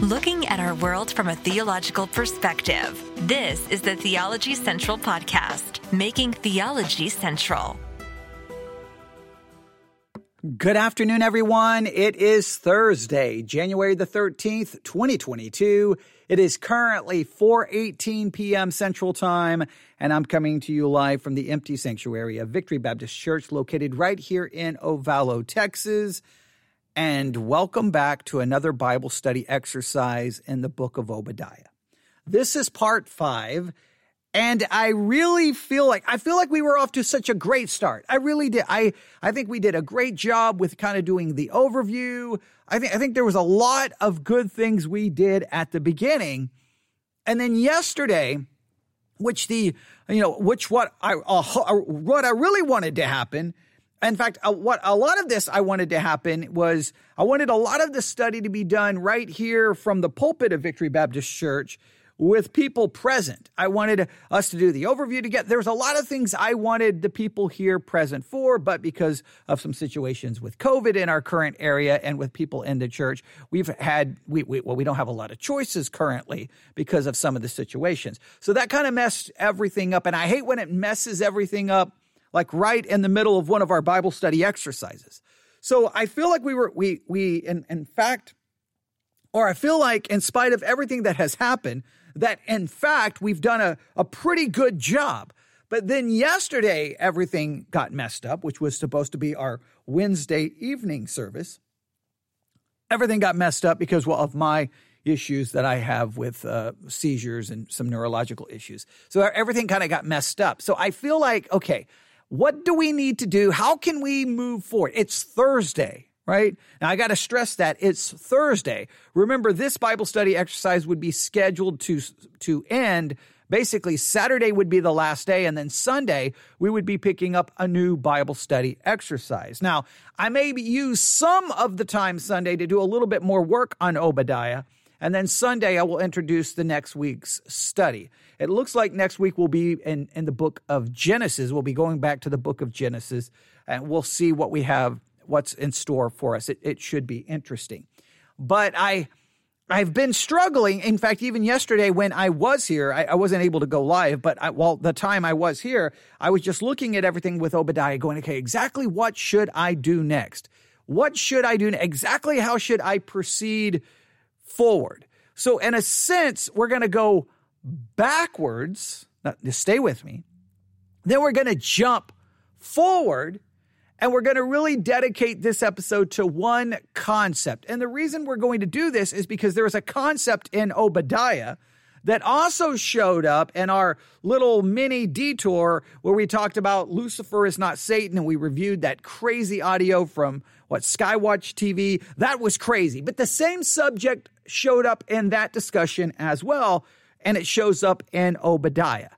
looking at our world from a theological perspective. This is the Theology Central Podcast, making theology central. Good afternoon, everyone. It is Thursday, January the 13th, 2022. It is currently 4:18 p.m. Central Time, and I'm coming to you live from the empty sanctuary of Victory Baptist Church located right here in Ovalo, Texas. And welcome back to another Bible study exercise in the book of Obadiah. This is part 5 and I really feel like I feel like we were off to such a great start. I really did. I I think we did a great job with kind of doing the overview. I think I think there was a lot of good things we did at the beginning. And then yesterday, which the you know, which what I uh, what I really wanted to happen in fact, uh, what a lot of this I wanted to happen was I wanted a lot of the study to be done right here from the pulpit of Victory Baptist Church with people present. I wanted us to do the overview together. There's a lot of things I wanted the people here present for, but because of some situations with COVID in our current area and with people in the church, we've had we, we well we don't have a lot of choices currently because of some of the situations. So that kind of messed everything up, and I hate when it messes everything up like right in the middle of one of our Bible study exercises. So I feel like we were we we in in fact or I feel like in spite of everything that has happened, that in fact we've done a, a pretty good job. But then yesterday, everything got messed up, which was supposed to be our Wednesday evening service. Everything got messed up because well, of my issues that I have with uh, seizures and some neurological issues. So everything kind of got messed up. So I feel like, okay, what do we need to do? How can we move forward? It's Thursday right? Now I got to stress that it's Thursday. Remember this Bible study exercise would be scheduled to to end basically Saturday would be the last day and then Sunday we would be picking up a new Bible study exercise. Now, I may use some of the time Sunday to do a little bit more work on Obadiah. And then Sunday, I will introduce the next week's study. It looks like next week will be in, in the book of Genesis. We'll be going back to the book of Genesis, and we'll see what we have what's in store for us. It, it should be interesting. But I, I've been struggling. In fact, even yesterday when I was here, I, I wasn't able to go live, but I, while the time I was here, I was just looking at everything with Obadiah going, okay, exactly what should I do next? What should I do? Exactly how should I proceed forward? So in a sense, we're going to go backwards. Now, stay with me. Then we're going to jump forward and we're going to really dedicate this episode to one concept. And the reason we're going to do this is because there is a concept in Obadiah that also showed up in our little mini detour where we talked about Lucifer is not Satan and we reviewed that crazy audio from what Skywatch TV. That was crazy. But the same subject showed up in that discussion as well, and it shows up in Obadiah.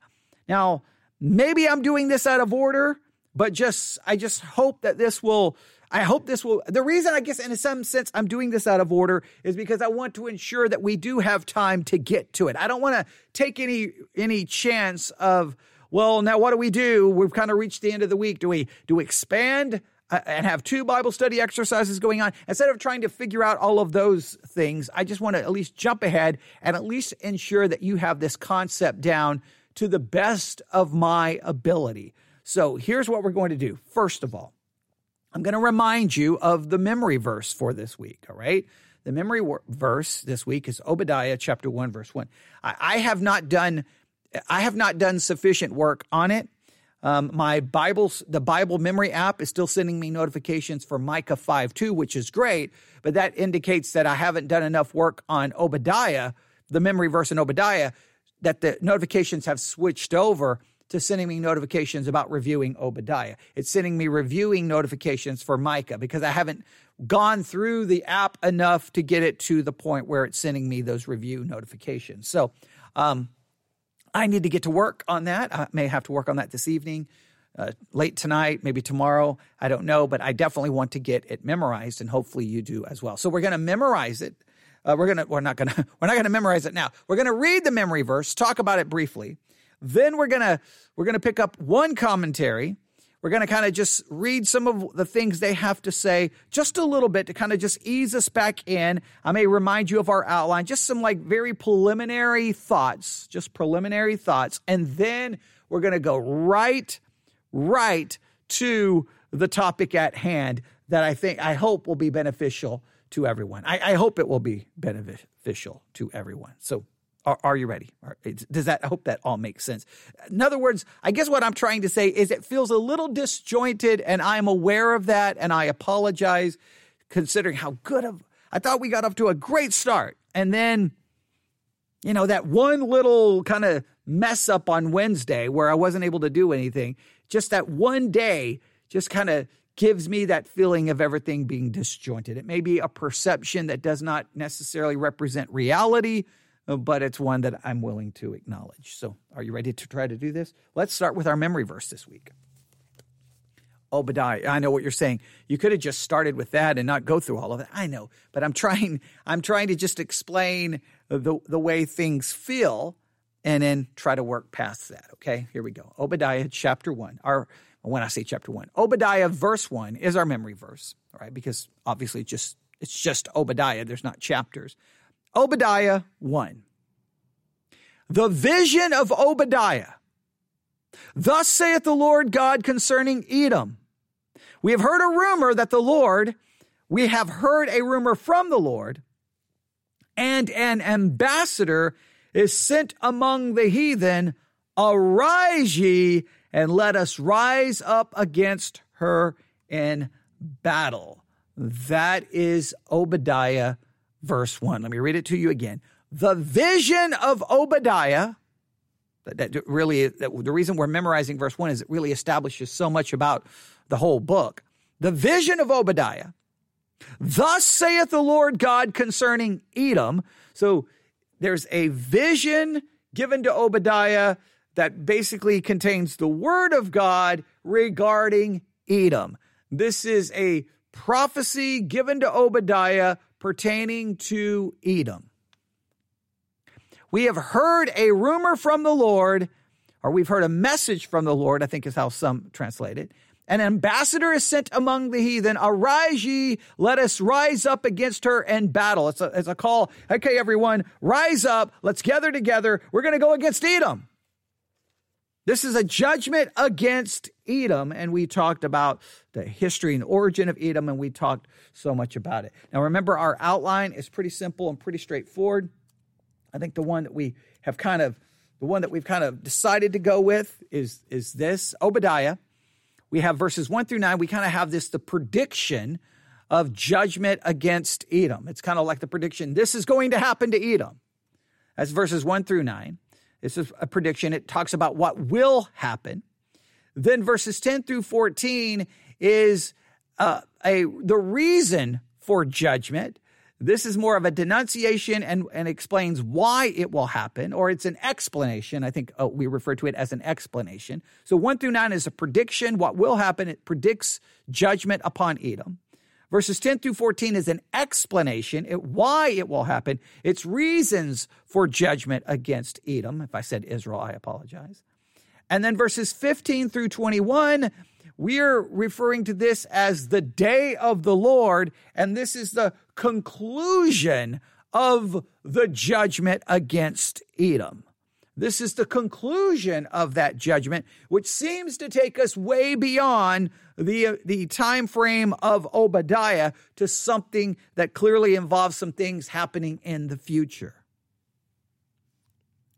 Now, maybe I'm doing this out of order but just I just hope that this will I hope this will the reason I guess in some sense I'm doing this out of order is because I want to ensure that we do have time to get to it. I don't want to take any any chance of well now what do we do? We've kind of reached the end of the week. Do we do we expand Uh, and have two Bible study exercises going on instead of trying to figure out all of those things? I just want to at least jump ahead and at least ensure that you have this concept down to the best of my ability. So here's what we're going to do. First of all, I'm going to remind you of the memory verse for this week. All right. The memory wor- verse this week is Obadiah chapter 1, verse 1. I, I have not done. I have not done sufficient work on it. Um, my Bible's the Bible memory app is still sending me notifications for Micah 5 2, which is great, but that indicates that I haven't done enough work on Obadiah, the memory verse in Obadiah, that the notifications have switched over to sending me notifications about reviewing Obadiah. It's sending me reviewing notifications for Micah because I haven't gone through the app enough to get it to the point where it's sending me those review notifications. So, um, I need to get to work on that. I may have to work on that this evening, uh, late tonight, maybe tomorrow. I don't know, but I definitely want to get it memorized, and hopefully you do as well. So we're going to memorize it. Uh, we're gonna we're not gonna we're not gonna memorize it now. We're gonna read the memory verse, talk about it briefly, then we're gonna we're gonna pick up one commentary. We're going to kind of just read some of the things they have to say just a little bit to kind of just ease us back in. I may remind you of our outline, just some like very preliminary thoughts, just preliminary thoughts. And then we're going to go right, right to the topic at hand that I think, I hope will be beneficial to everyone. I, I hope it will be beneficial to everyone. So are, are, you ready? Does that, I hope that all makes sense. In other words, I guess what I'm trying to say is it feels a little disjointed and I'm aware of that and I apologize considering how good of, I thought we got off to a great start. And then, you know, that one little kind of mess up on Wednesday where I wasn't able to do anything, just that one day just kind of gives me that feeling of everything being disjointed. It may be a perception that does not necessarily represent reality, Uh, but it's one that I'm willing to acknowledge. So, are you ready to try to do this? Let's start with our memory verse this week. Obadiah. I know what you're saying. You could have just started with that and not go through all of it. I know, but I'm trying. I'm trying to just explain the the way things feel, and then try to work past that. Okay, here we go. Obadiah chapter one. Our when I say chapter one, Obadiah verse one is our memory verse. All right, because obviously it's just it's just Obadiah. There's not chapters. Obadiah 1. The vision of Obadiah. Thus saith the Lord God concerning Edom. We have heard a rumor that the Lord, we have heard a rumor from the Lord, and an ambassador is sent among the heathen. Arise ye, and let us rise up against her in battle. That is Obadiah verse 1. Let me read it to you again. The vision of Obadiah, that, that really, that, the reason we're memorizing verse 1 is it really establishes so much about the whole book. The vision of Obadiah. Thus saith the Lord God concerning Edom. So there's a vision given to Obadiah that basically contains the word of God regarding Edom. This is a prophecy given to Obadiah pertaining to Edom. We have heard a rumor from the Lord, or we've heard a message from the Lord, I think is how some translate it. An ambassador is sent among the heathen. Arise ye, let us rise up against her and battle. It's a, it's a call. Okay, everyone, rise up. Let's gather together. We're going to go against Edom. This is a judgment against Edom, and we talked about the history and origin of Edom, and we talked so much about it. Now, remember, our outline is pretty simple and pretty straightforward. I think the one that we have kind of, the one that we've kind of decided to go with is is this Obadiah. We have verses one through nine. We kind of have this the prediction of judgment against Edom. It's kind of like the prediction this is going to happen to Edom. That's verses one through nine. This is a prediction. It talks about what will happen. Then verses 10 through 14 is uh, a the reason for judgment. This is more of a denunciation and, and explains why it will happen, or it's an explanation. I think oh, we refer to it as an explanation. So 1 through 9 is a prediction, what will happen. It predicts judgment upon Edom. Verses 10 through 14 is an explanation, it, why it will happen, its reasons for judgment against Edom. If I said Israel, I apologize. And then verses 15 through 21, we're referring to this as the day of the Lord, and this is the conclusion of the judgment against Edom. This is the conclusion of that judgment, which seems to take us way beyond the, uh, the time frame of Obadiah to something that clearly involves some things happening in the future.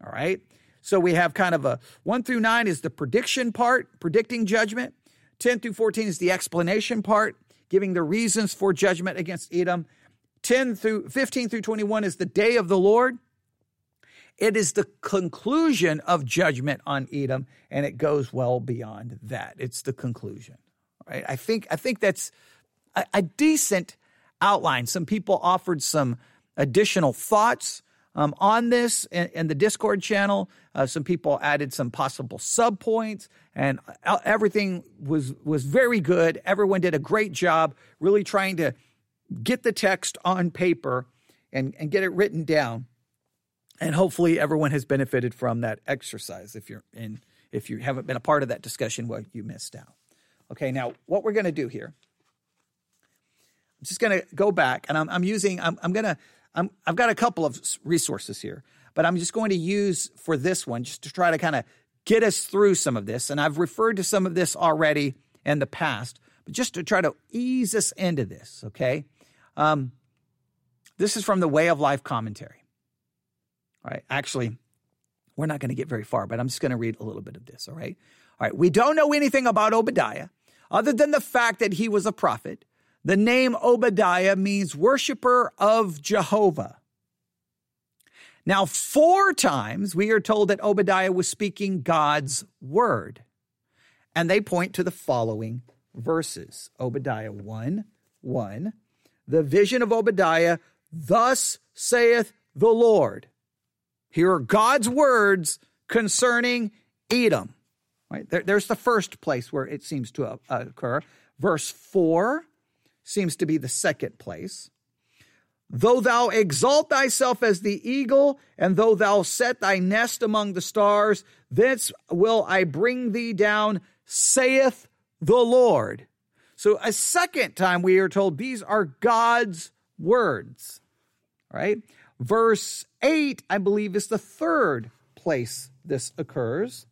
All right. So we have kind of a 1 through 9 is the prediction part, predicting judgment. 10 through 14 is the explanation part, giving the reasons for judgment against Edom. 10 through 15 through 21 is the day of the Lord. It is the conclusion of judgment on Edom, and it goes well beyond that. It's the conclusion. Right? I think I think that's a, a decent outline. Some people offered some additional thoughts um, on this in, in, the Discord channel. Uh, some people added some possible subpoints, and uh, everything was was very good. Everyone did a great job, really trying to get the text on paper and, and get it written down and hopefully everyone has benefited from that exercise. If you're in, if you haven't been a part of that discussion, well, you missed out. Okay, now what we're going to do here, I'm just going to go back and I'm, I'm using, I'm, I'm going to, I'm, I've got a couple of resources here, but I'm just going to use for this one just to try to kind of get us through some of this. And I've referred to some of this already in the past, but just to try to ease us into this, okay? Um, this is from the Way of Life commentary. All right, actually, we're not going to get very far, but I'm just going to read a little bit of this, all right? All right, we don't know anything about Obadiah other than the fact that he was a prophet. The name Obadiah means worshiper of Jehovah. Now, four times we are told that Obadiah was speaking God's word. And they point to the following verses Obadiah 1 1. The vision of Obadiah, thus saith the Lord. Here are God's words concerning Edom. Right? There, there's the first place where it seems to uh, occur. Verse 4 seems to be the second place. Though thou exalt thyself as the eagle, and though thou set thy nest among the stars, thence will I bring thee down, saith the Lord. So, a second time we are told these are God's words, right? Verse 8, I believe, is the third place this occurs.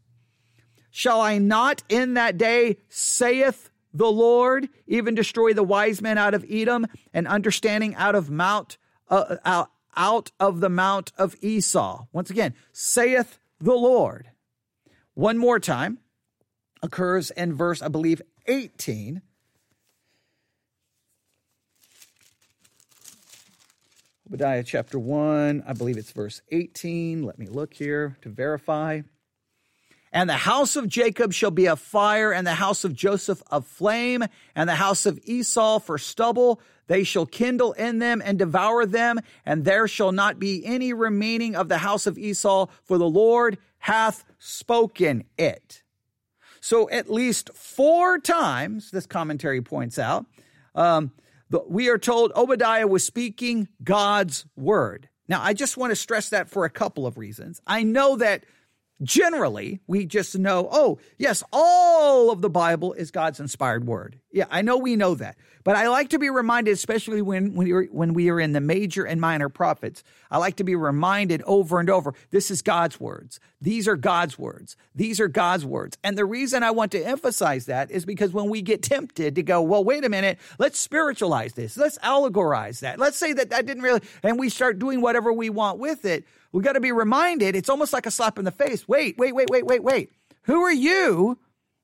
Shall I not in that day, saith the Lord, even destroy the wise men out of Edom and understanding out of Mount, uh, out, out of the Mount of Esau? Once again, saith the Lord. One more time occurs in verse, I believe, 18. Obadiah chapter 1, I believe it's verse 18. Let me look here to verify. And the house of Jacob shall be a fire, and the house of Joseph a flame, and the house of Esau for stubble. They shall kindle in them and devour them, and there shall not be any remaining of the house of Esau, for the Lord hath spoken it. So, at least four times, this commentary points out, um, we are told Obadiah was speaking God's word. Now, I just want to stress that for a couple of reasons. I know that generally we just know, oh, yes, all of the Bible is God's inspired word. Yeah, I know we know that. But I like to be reminded, especially when, when, we when we are in the major and minor prophets, I like to be reminded over and over this is God's words. These are God's words. These are God's words. And the reason I want to emphasize that is because when we get tempted to go, well, wait a minute, let's spiritualize this, let's allegorize that, let's say that that didn't really, and we start doing whatever we want with it, we got to be reminded it's almost like a slap in the face. Wait, wait, wait, wait, wait, wait. Who are you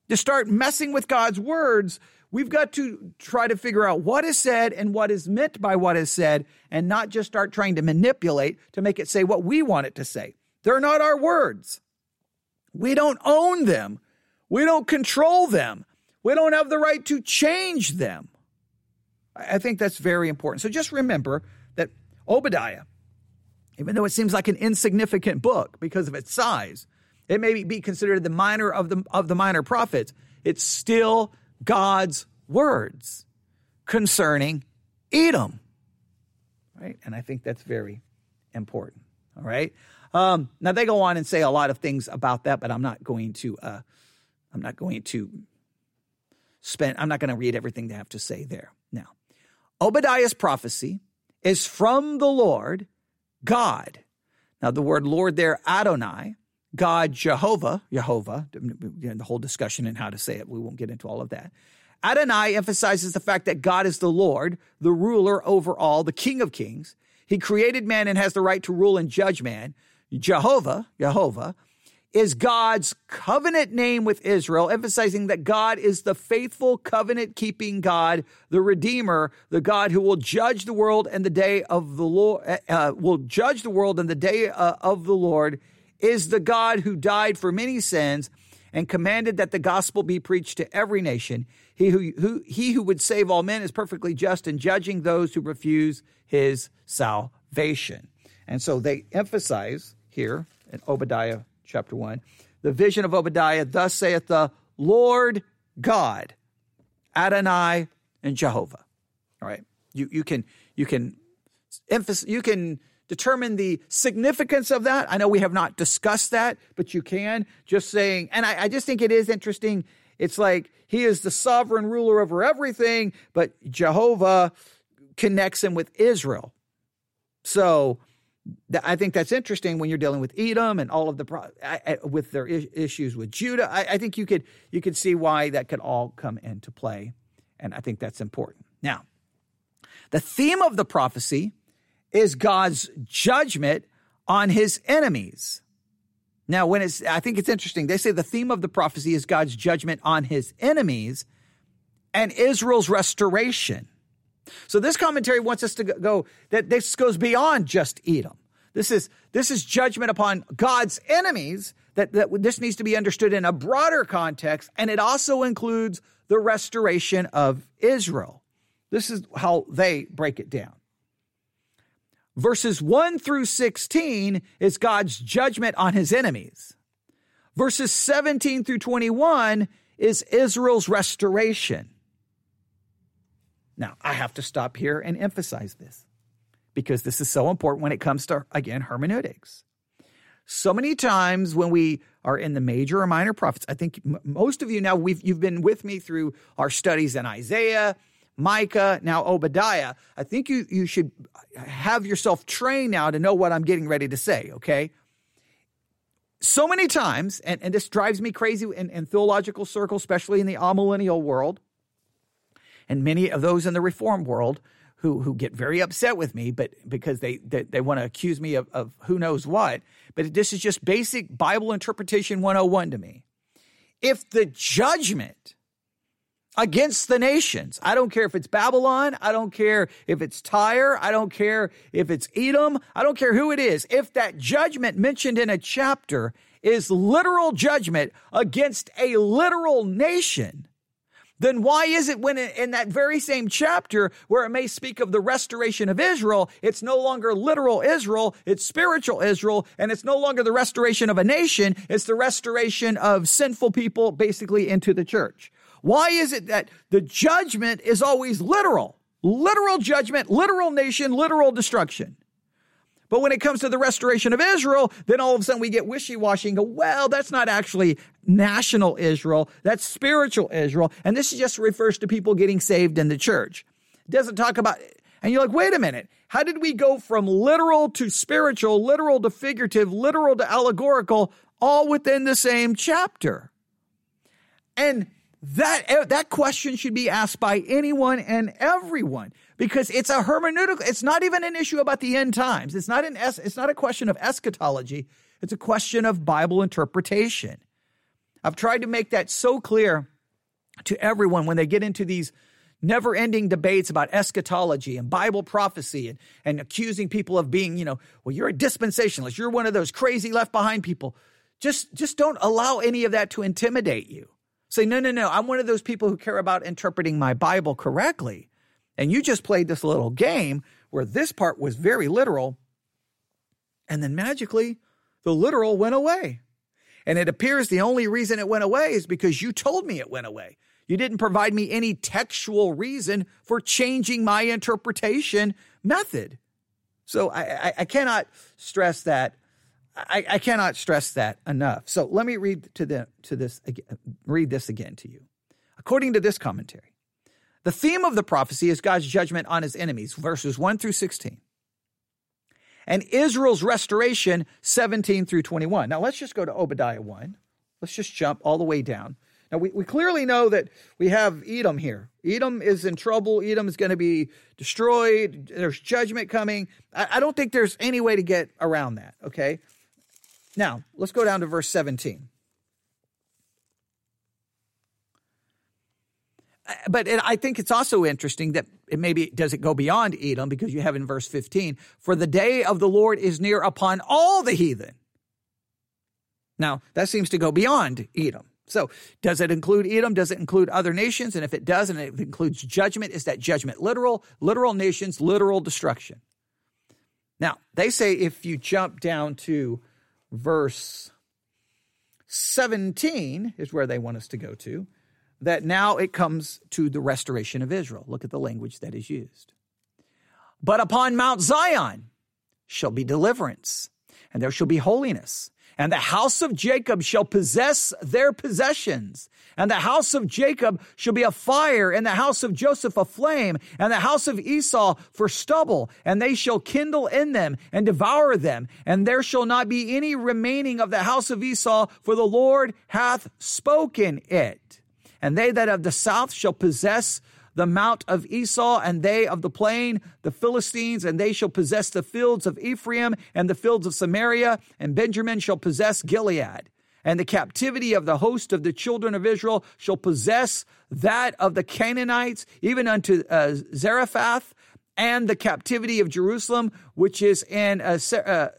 to start messing with God's words? We've got to try to figure out what is said and what is meant by what is said and not just start trying to manipulate to make it say what we want it to say. They're not our words. We don't own them. We don't control them. We don't have the right to change them. I think that's very important. So just remember that Obadiah, even though it seems like an insignificant book because of its size, it may be considered the minor of the, of the minor prophets. It's still God's words concerning Edom. Right? And I think that's very important. All right. Um, now they go on and say a lot of things about that, but I'm not going to. Uh, I'm not going to spend. I'm not going to read everything they have to say there. Now, Obadiah's prophecy is from the Lord, God. Now the word Lord there, Adonai, God Jehovah, Jehovah, the whole discussion and how to say it, we won't get into all of that. Adonai emphasizes the fact that God is the Lord, the ruler over all, the King of kings. He created man and has the right to rule and judge man. Jehovah, Jehovah, is God's covenant name with Israel, emphasizing that God is the faithful covenant keeping God, the Redeemer, the God who will judge the world and the day of the Lord, uh, will judge the world and the day uh, of the Lord is the God who died for many sins and commanded that the gospel be preached to every nation. He who, who, he who would save all men is perfectly just in judging those who refuse his salvation. And so they emphasize here in Obadiah chapter 1 the vision of Obadiah, thus saith the Lord God, Adonai and Jehovah. All right. You, you can, you can, emphasize, you can determine the significance of that. I know we have not discussed that, but you can just saying, and I, I just think it is interesting It's like he is the sovereign ruler over everything, but Jehovah connects him with Israel. So I think that's interesting when you're dealing with Edom and all of the with their issues with Judah. I, I think you could you could see why that could all come into play, and I think that's important. Now, the theme of the prophecy is God's judgment on his enemies. Now, when it's, I think it's interesting. They say the theme of the prophecy is God's judgment on his enemies and Israel's restoration. So this commentary wants us to go that this goes beyond just Edom. This is this is judgment upon God's enemies. That, that this needs to be understood in a broader context, and it also includes the restoration of Israel. This is how they break it down. Verses 1 through 16 is God's judgment on his enemies. Verses 17 through 21 is Israel's restoration. Now, I have to stop here and emphasize this because this is so important when it comes to, again, hermeneutics. So many times when we are in the major or minor prophets, I think most of you now, we've, you've been with me through our studies in Isaiah, Micah, now Obadiah. I think you, you should have yourself trained now to know what I'm getting ready to say, okay? So many times, and, and this drives me crazy in, in theological circles, especially in the amillennial world, and many of those in the reform world who who get very upset with me, but because they they, they want to accuse me of, of who knows what. But this is just basic Bible interpretation 101 to me. If the judgment against the nations. I don't care if it's Babylon. I don't care if it's Tyre. I don't care if it's Edom. I don't care who it is. If that judgment mentioned in a chapter is literal judgment against a literal nation, then why is it when in that very same chapter where it may speak of the restoration of Israel, it's no longer literal Israel, it's spiritual Israel, and it's no longer the restoration of a nation, it's the restoration of sinful people basically into the church. Why is it that the judgment is always literal? Literal judgment, literal nation, literal destruction. But when it comes to the restoration of Israel, then all of a sudden we get wishy washy and go, well, that's not actually national Israel. That's spiritual Israel. And this just refers to people getting saved in the church. It doesn't talk about, and you're like, wait a minute. How did we go from literal to spiritual, literal to figurative, literal to allegorical, all within the same chapter? And that, eh, that question should be asked by anyone and everyone because it's a hermeneutical. It's not even an issue about the end times. It's not an it's not a question of eschatology. It's a question of Bible interpretation. I've tried to make that so clear to everyone when they get into these never ending debates about eschatology and Bible prophecy and, and accusing people of being, you know, well, you're a dispensationalist. You're one of those crazy left behind people. Just, just don't allow any of that to intimidate you. Say, no, no, no, I'm one of those people who care about interpreting my Bible correctly. And you just played this little game where this part was very literal. And then magically, the literal went away. And it appears the only reason it went away is because you told me it went away. You didn't provide me any textual reason for changing my interpretation method. So I, I, I cannot stress that I, I, cannot stress that enough. So let me read to the to this again, read this again to you. According to this commentary, the theme of the prophecy is God's judgment on his enemies, verses 1 through 16. And Israel's restoration, 17 through 21. Now let's just go to Obadiah 1. Let's just jump all the way down. Now we, we clearly know that we have Edom here. Edom is in trouble. Edom is going to be destroyed. There's judgment coming. I, I don't think there's any way to get around that. Okay. Now, let's go down to verse 17. Uh, but it, I think it's also interesting that it maybe does it go beyond Edom because you have in verse 15, for the day of the Lord is near upon all the heathen. Now, that seems to go beyond Edom. So, does it include Edom? Does it include other nations? And if it does, and it includes judgment, is that judgment literal? Literal nations, literal destruction. Now, they say if you jump down to verse 17 is where they want us to go to, that now it comes to the restoration of Israel. Look at the language that is used. But upon Mount Zion shall be deliverance, and there shall be holiness, And the house of Jacob shall possess their possessions. And the house of Jacob shall be a fire, and the house of Joseph a flame, and the house of Esau for stubble. And they shall kindle in them and devour them. And there shall not be any remaining of the house of Esau, for the Lord hath spoken it. And they that of the south shall possess the mount of Esau, and they of the plain, the Philistines, and they shall possess the fields of Ephraim and the fields of Samaria, and Benjamin shall possess Gilead. And the captivity of the host of the children of Israel shall possess that of the Canaanites, even unto uh, Zarephath, and the captivity of Jerusalem, which is in uh, uh,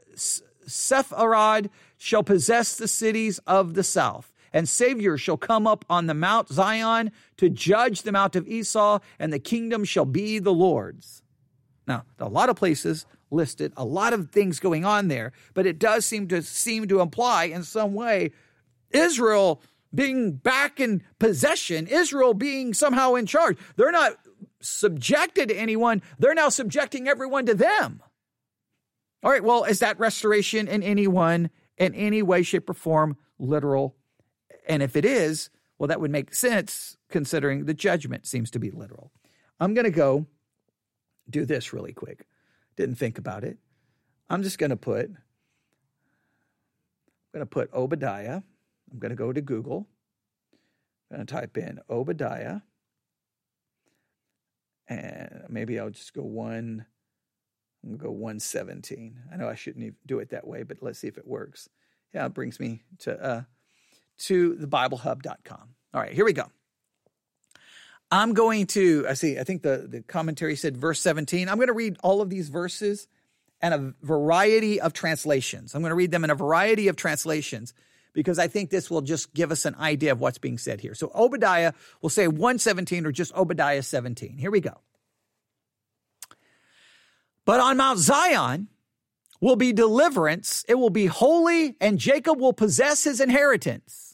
Sepharad, shall possess the cities of the south and Savior shall come up on the Mount Zion to judge the Mount of Esau, and the kingdom shall be the Lord's. Now, a lot of places listed, a lot of things going on there, but it does seem to seem to imply in some way Israel being back in possession, Israel being somehow in charge. They're not subjected to anyone, they're now subjecting everyone to them. All right, well, is that restoration in anyone, in any way, shape, or form, literal and if it is, well, that would make sense considering the judgment seems to be literal. I'm going to go do this really quick. Didn't think about it. I'm just going to put, I'm going to put Obadiah. I'm going to go to Google. I'm going to type in Obadiah. And maybe I'll just go one, I'm going to go 117. I know I shouldn't even do it that way, but let's see if it works. Yeah, it brings me to uh, to thebiblehub.com. All right, here we go. I'm going to, I see, I think the, the commentary said verse 17. I'm going to read all of these verses and a variety of translations. I'm going to read them in a variety of translations because I think this will just give us an idea of what's being said here. So Obadiah will say 117 or just Obadiah 17. Here we go. But on Mount Zion will be deliverance, it will be holy, and Jacob will possess his inheritance.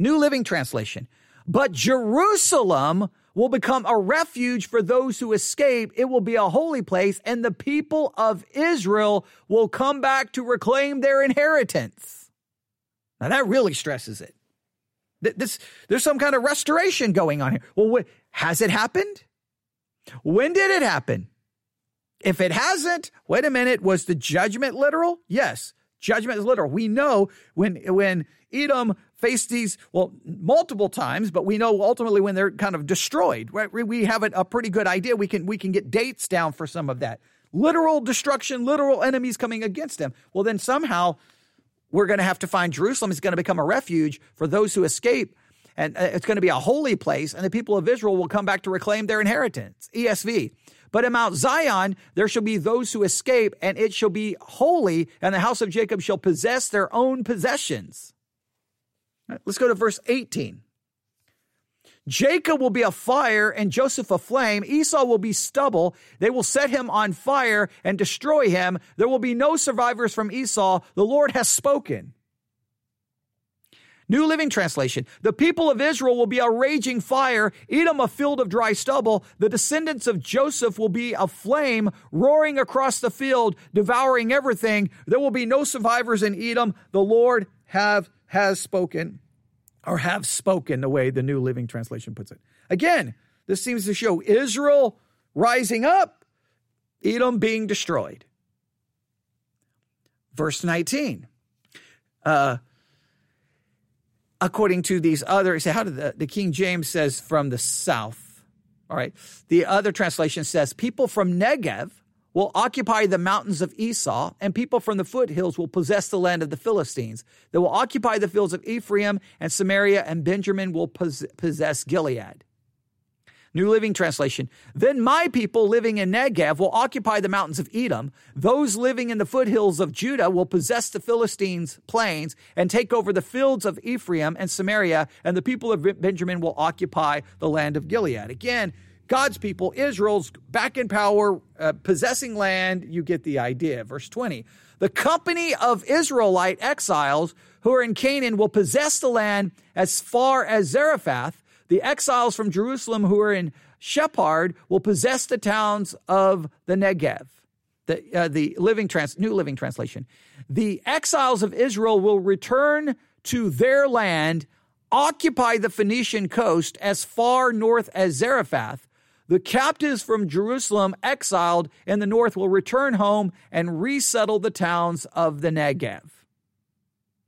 New Living Translation. But Jerusalem will become a refuge for those who escape. It will be a holy place, and the people of Israel will come back to reclaim their inheritance. Now, that really stresses it. This, there's some kind of restoration going on here. Well, has it happened? When did it happen? If it hasn't, wait a minute, was the judgment literal? Yes, judgment is literal. We know when when Edom faced these, well, multiple times, but we know ultimately when they're kind of destroyed, right? We have a, a pretty good idea. We can, we can get dates down for some of that. Literal destruction, literal enemies coming against them. Well, then somehow we're going to have to find Jerusalem is going to become a refuge for those who escape. And uh, it's going to be a holy place, and the people of Israel will come back to reclaim their inheritance. ESV. But in Mount Zion, there shall be those who escape, and it shall be holy, and the house of Jacob shall possess their own possessions. Let's go to verse 18. Jacob will be a fire and Joseph a flame. Esau will be stubble. They will set him on fire and destroy him. There will be no survivors from Esau. The Lord has spoken. New Living Translation. The people of Israel will be a raging fire, Edom a field of dry stubble. The descendants of Joseph will be a flame roaring across the field, devouring everything. There will be no survivors in Edom. The Lord have has spoken or have spoken, the way the New Living Translation puts it. Again, this seems to show Israel rising up, Edom being destroyed. Verse 19. Uh, according to these other, say, how did the, the King James says from the south? All right. The other translation says people from Negev will occupy the mountains of Esau, and people from the foothills will possess the land of the Philistines. They will occupy the fields of Ephraim and Samaria, and Benjamin will possess Gilead. New Living Translation. Then my people living in Negev will occupy the mountains of Edom. Those living in the foothills of Judah will possess the Philistines' plains and take over the fields of Ephraim and Samaria, and the people of Benjamin will occupy the land of Gilead. Again, God's people, Israel's back in power, uh, possessing land. You get the idea. Verse 20. The company of Israelite exiles who are in Canaan will possess the land as far as Zarephath. The exiles from Jerusalem who are in Shephard will possess the towns of the Negev. the, uh, the living trans, New Living Translation. The exiles of Israel will return to their land, occupy the Phoenician coast as far north as Zarephath. The captives from Jerusalem exiled in the north will return home and resettle the towns of the Negev.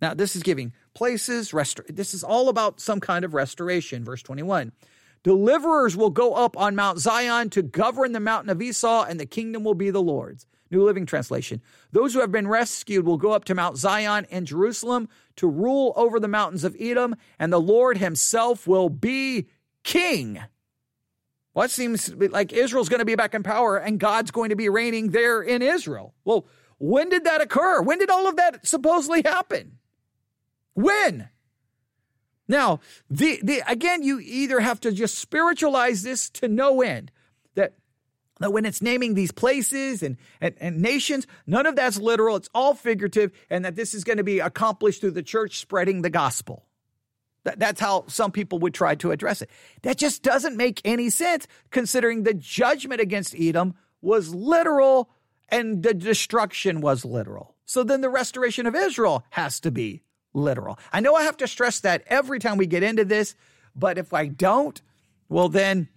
Now, this is giving places, restor- this is all about some kind of restoration. Verse 21. Deliverers will go up on Mount Zion to govern the mountain of Esau, and the kingdom will be the Lord's. New Living Translation. Those who have been rescued will go up to Mount Zion in Jerusalem to rule over the mountains of Edom, and the Lord himself will be king. Well, seems like Israel's going to be back in power and God's going to be reigning there in Israel. Well, when did that occur? When did all of that supposedly happen? When? Now, the, the again, you either have to just spiritualize this to no end that that when it's naming these places and, and, and, nations, none of that's literal. It's all figurative, and that this is going to be accomplished through the church spreading the gospel. That, that's how some people would try to address it. That just doesn't make any sense considering the judgment against Edom was literal and the destruction was literal. So then the restoration of Israel has to be literal. I know I have to stress that every time we get into this, but if I don't, well, then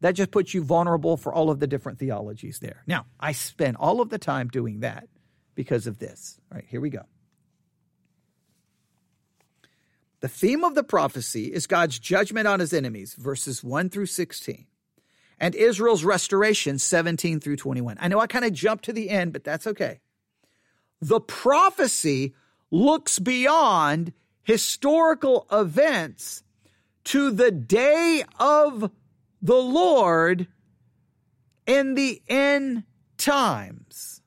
that just puts you vulnerable for all of the different theologies there. Now, I spend all of the time doing that because of this. All right, here we go. The theme of the prophecy is God's judgment on his enemies, verses 1 through 16, and Israel's restoration, 17 through 21. I know I kind of jumped to the end, but that's okay. The prophecy looks beyond historical events to the day of the Lord in the end times.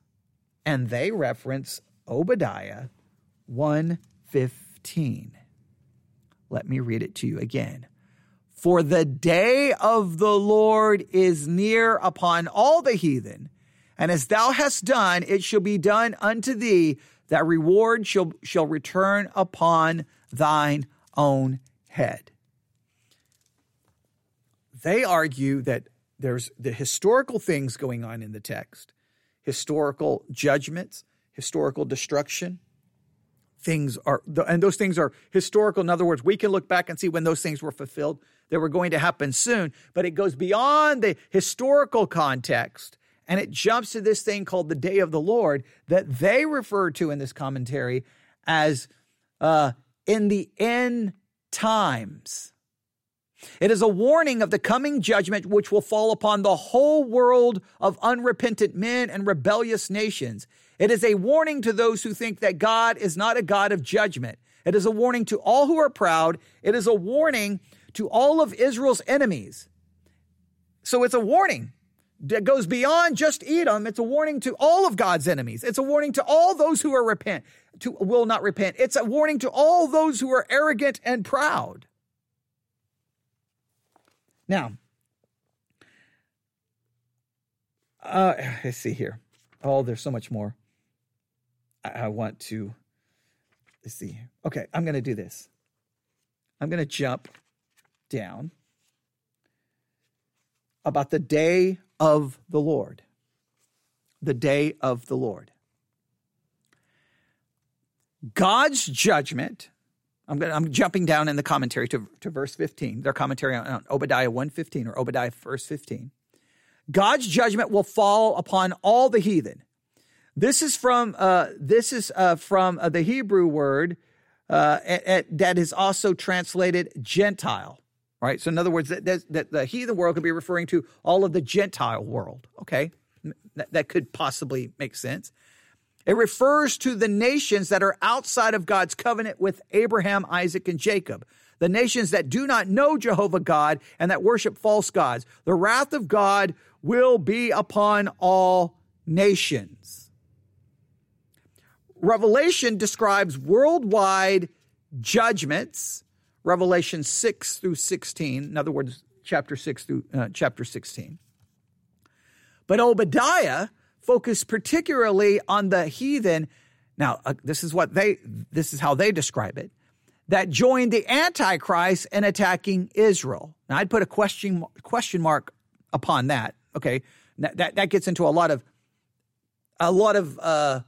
And they reference Obadiah 115. Let me read it to you again. For the day of the Lord is near upon all the heathen, and as thou hast done, it shall be done unto thee, that reward shall, shall return upon thine own head they argue that there's the historical things going on in the text, historical judgments, historical destruction. Things are, and those things are historical. In other words, we can look back and see when those things were fulfilled. They were going to happen soon, but it goes beyond the historical context and it jumps to this thing called the day of the Lord that they refer to in this commentary as uh, in the end times. It is a warning of the coming judgment which will fall upon the whole world of unrepentant men and rebellious nations. It is a warning to those who think that God is not a God of judgment. It is a warning to all who are proud. It is a warning to all of Israel's enemies. So it's a warning that goes beyond just Edom. It's a warning to all of God's enemies. It's a warning to all those who are repent, to will not repent. It's a warning to all those who are arrogant and proud. Now, uh, let's see here. Oh, there's so much more. I, want to. Let's see. Okay, I'm going to do this. I'm going to jump down about the day of the Lord. The day of the Lord. God's judgment I'm, gonna, I'm jumping down in the commentary to, to verse 15, their commentary on, on Obadiah 115 or Obadiah verse 15. God's judgment will fall upon all the heathen. This is from uh, this is uh, from uh, the Hebrew word uh, at, at, that is also translated Gentile. Right. So in other words, that, that, that, the heathen world could be referring to all of the Gentile world. Okay, that, that could possibly make sense. It refers to the nations that are outside of God's covenant with Abraham, Isaac, and Jacob. The nations that do not know Jehovah God and that worship false gods. The wrath of God will be upon all nations. Revelation describes worldwide judgments, Revelation 6 through 16, in other words, chapter 6 through uh, chapter 16. But Obadiah focus particularly on the heathen. Now, uh, this is what they, this is how they describe it, that joined the Antichrist in attacking Israel. Now, I'd put a question, question mark upon that. Okay. That, that, that gets into a lot of a lot of uh,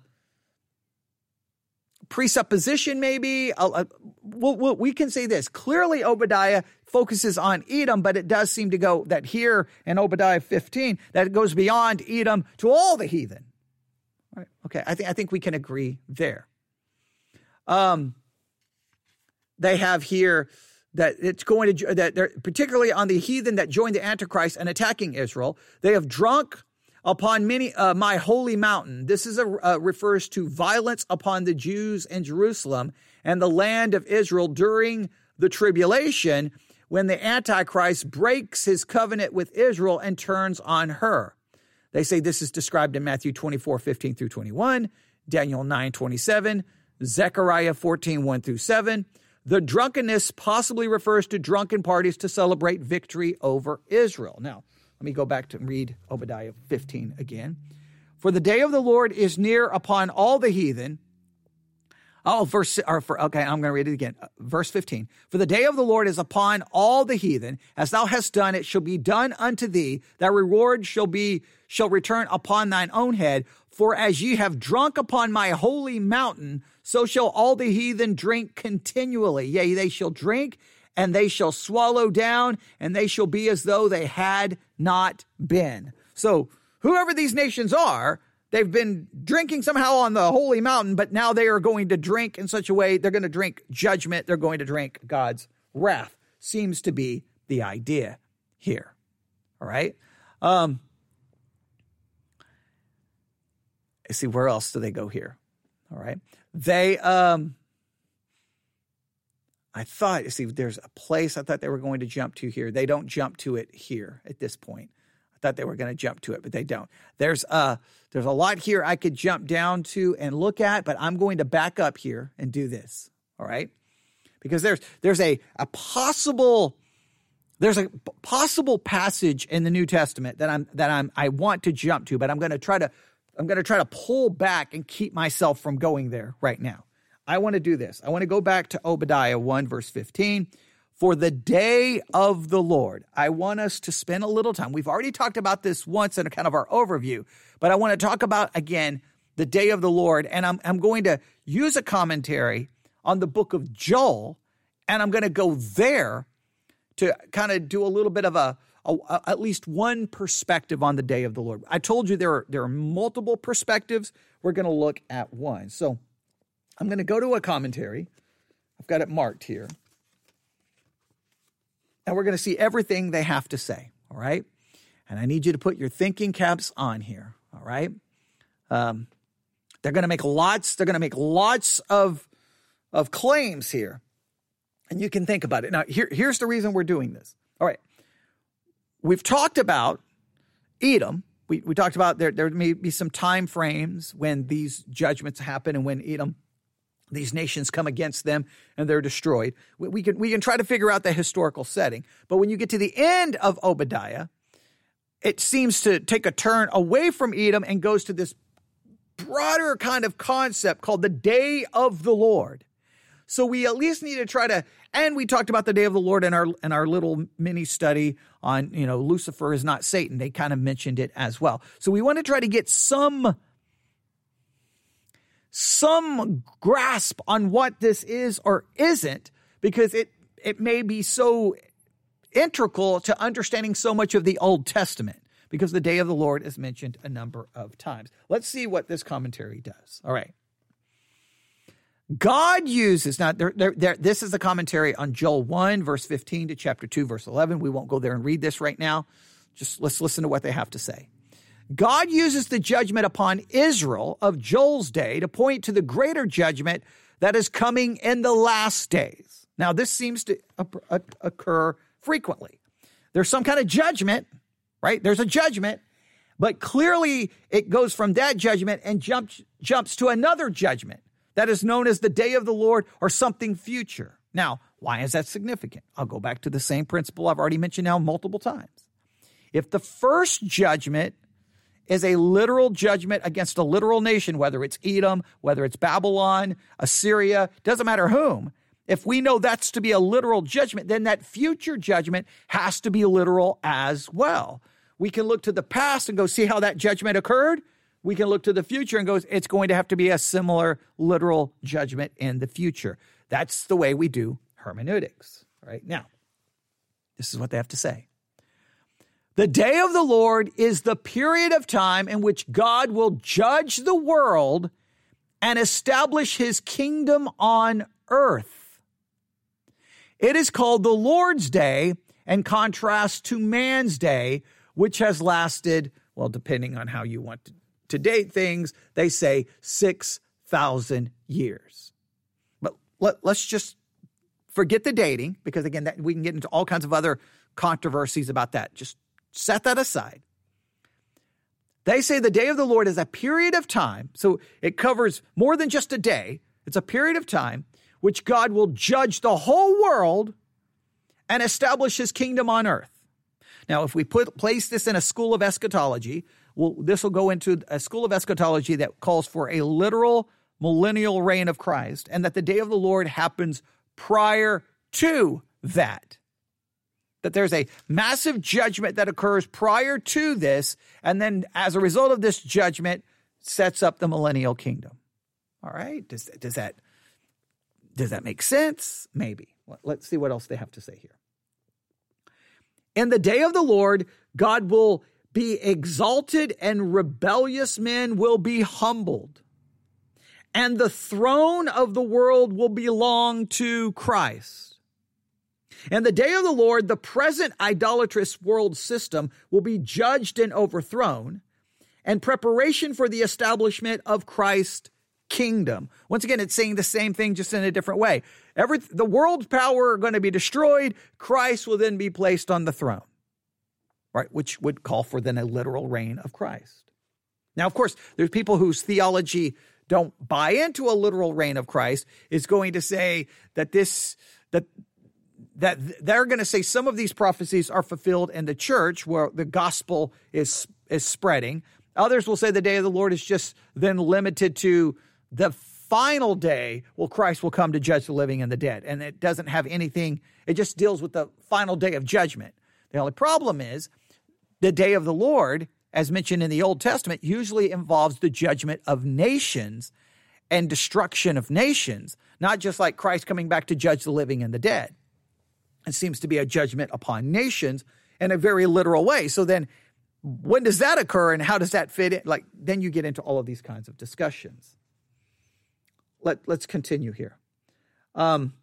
presupposition, maybe. Uh, uh, we'll, we can say this clearly. Obadiah focuses on Edom, but it does seem to go that here in Obadiah 15 that it goes beyond Edom to all the heathen. Right? Okay, I think I think we can agree there. Um, they have here that it's going to that they're particularly on the heathen that joined the Antichrist and attacking Israel. They have drunk upon many uh, my holy mountain. This is a uh, refers to violence upon the Jews in Jerusalem and the land of Israel during the tribulation when the Antichrist breaks his covenant with Israel and turns on her. They say this is described in Matthew 24, 15 through 21, Daniel 9, 27, Zechariah 14, 1 through 7. The drunkenness possibly refers to drunken parties to celebrate victory over Israel. Now, let me go back to read Obadiah 15 again. For the day of the Lord is near upon all the heathen. Oh, verse, or for, okay, I'm going to read it again. Verse 15. For the day of the Lord is upon all the heathen. As thou hast done, it shall be done unto thee. Thy reward shall be, shall return upon thine own head. For as ye have drunk upon my holy mountain, so shall all the heathen drink continually. Yea, they shall drink and they shall swallow down, and they shall be as though they had not been. So, whoever these nations are, they've been drinking somehow on the holy mountain, but now they are going to drink in such a way they're going to drink judgment, they're going to drink God's wrath. Seems to be the idea here. All right. Um, see, where else do they go here? All right. They, um, I thought, see, there's a place I thought they were going to jump to here. They don't jump to it here at this point. I thought they were going to jump to it, but they don't. There's a there's a lot here I could jump down to and look at, but I'm going to back up here and do this. All right? Because there's there's a a possible there's a possible passage in the New Testament that I'm that I'm I want to jump to, but I'm going to try to I'm going to try to pull back and keep myself from going there right now. I want to do this. I want to go back to Obadiah 1, verse 15. For the day of the Lord, I want us to spend a little time. We've already talked about this once in a kind of our overview, but I want to talk about again the day of the Lord. And I'm, I'm going to use a commentary on the book of Joel, and I'm going to go there to kind of do a little bit of a, a, at least one perspective on the day of the Lord. I told you there are there are multiple perspectives. We're going to look at one. So I'm going to go to a commentary. I've got it marked here. And we're going to see everything they have to say. All right. And I need you to put your thinking caps on here. All right. Um, they're going to make lots, they're going to make lots of, of claims here. And you can think about it. Now, here, here's the reason we're doing this. All right. We've talked about Edom. We, we talked about there, there may be some time frames when these judgments happen and when Edom these nations come against them and they're destroyed. We, we, can, we can try to figure out the historical setting. But when you get to the end of Obadiah, it seems to take a turn away from Edom and goes to this broader kind of concept called the day of the Lord. So we at least need to try to, and we talked about the day of the Lord in our in our little mini study on, you know, Lucifer is not Satan. They kind of mentioned it as well. So we want to try to get some some grasp on what this is or isn't because it it may be so integral to understanding so much of the Old Testament because the day of the Lord is mentioned a number of times. Let's see what this commentary does. All right. God uses, now, there, there, there, this is the commentary on Joel 1, verse 15 to chapter 2, verse 11. We won't go there and read this right now. Just let's listen to what they have to say. God uses the judgment upon Israel of Joel's day to point to the greater judgment that is coming in the last days. Now, this seems to occur frequently. There's some kind of judgment, right? There's a judgment, but clearly it goes from that judgment and jumps, jumps to another judgment that is known as the day of the Lord or something future. Now, why is that significant? I'll go back to the same principle I've already mentioned now multiple times. If the first judgment is a literal judgment against a literal nation, whether it's Edom, whether it's Babylon, Assyria, doesn't matter whom. If we know that's to be a literal judgment, then that future judgment has to be literal as well. We can look to the past and go see how that judgment occurred. we can look to the future and go, it's going to have to be a similar literal judgment in the future. That's the way we do hermeneutics. Right now, this is what they have to say. The day of the Lord is the period of time in which God will judge the world and establish his kingdom on earth. It is called the Lord's Day in contrast to man's day, which has lasted, well, depending on how you want to, to date things, they say 6,000 years. But let, us just forget the dating, because again, that, we can get into all kinds of other controversies about that. Just set that aside. They say the day of the Lord is a period of time, so it covers more than just a day. It's a period of time which God will judge the whole world and establish his kingdom on earth. Now, if we put place this in a school of eschatology, well, this will go into a school of eschatology that calls for a literal millennial reign of Christ, and that the day of the Lord happens prior to that. That there's a massive judgment that occurs prior to this, and then as a result of this judgment, sets up the millennial kingdom. All right, does, does that does that make sense? Maybe. Let's see what else they have to say here. In the day of the Lord, God will be exalted and rebellious men will be humbled. And the throne of the world will belong to Christ. And the day of the Lord, the present idolatrous world system will be judged and overthrown, and preparation for the establishment of Christ's kingdom. Once again, it's saying the same thing, just in a different way. Every, the world's power are going to be destroyed. Christ will then be placed on the throne, right? Which would call for then a literal reign of Christ. Now, of course, there's people whose theology don't buy into a literal reign of Christ is going to say that this, that, that they're going to say some of these prophecies are fulfilled in the church where the gospel is, is spreading. Others will say the day of the Lord is just then limited to the final day well christ will come to judge the living and the dead. And it doesn't have anything it just deals with the final day of judgment. The only problem is the day of the lord as mentioned in the old testament usually involves the judgment of nations and destruction of nations not just like christ coming back to judge the living and the dead it seems to be a judgment upon nations in a very literal way so then when does that occur and how does that fit in like then you get into all of these kinds of discussions let, let's continue here. Um,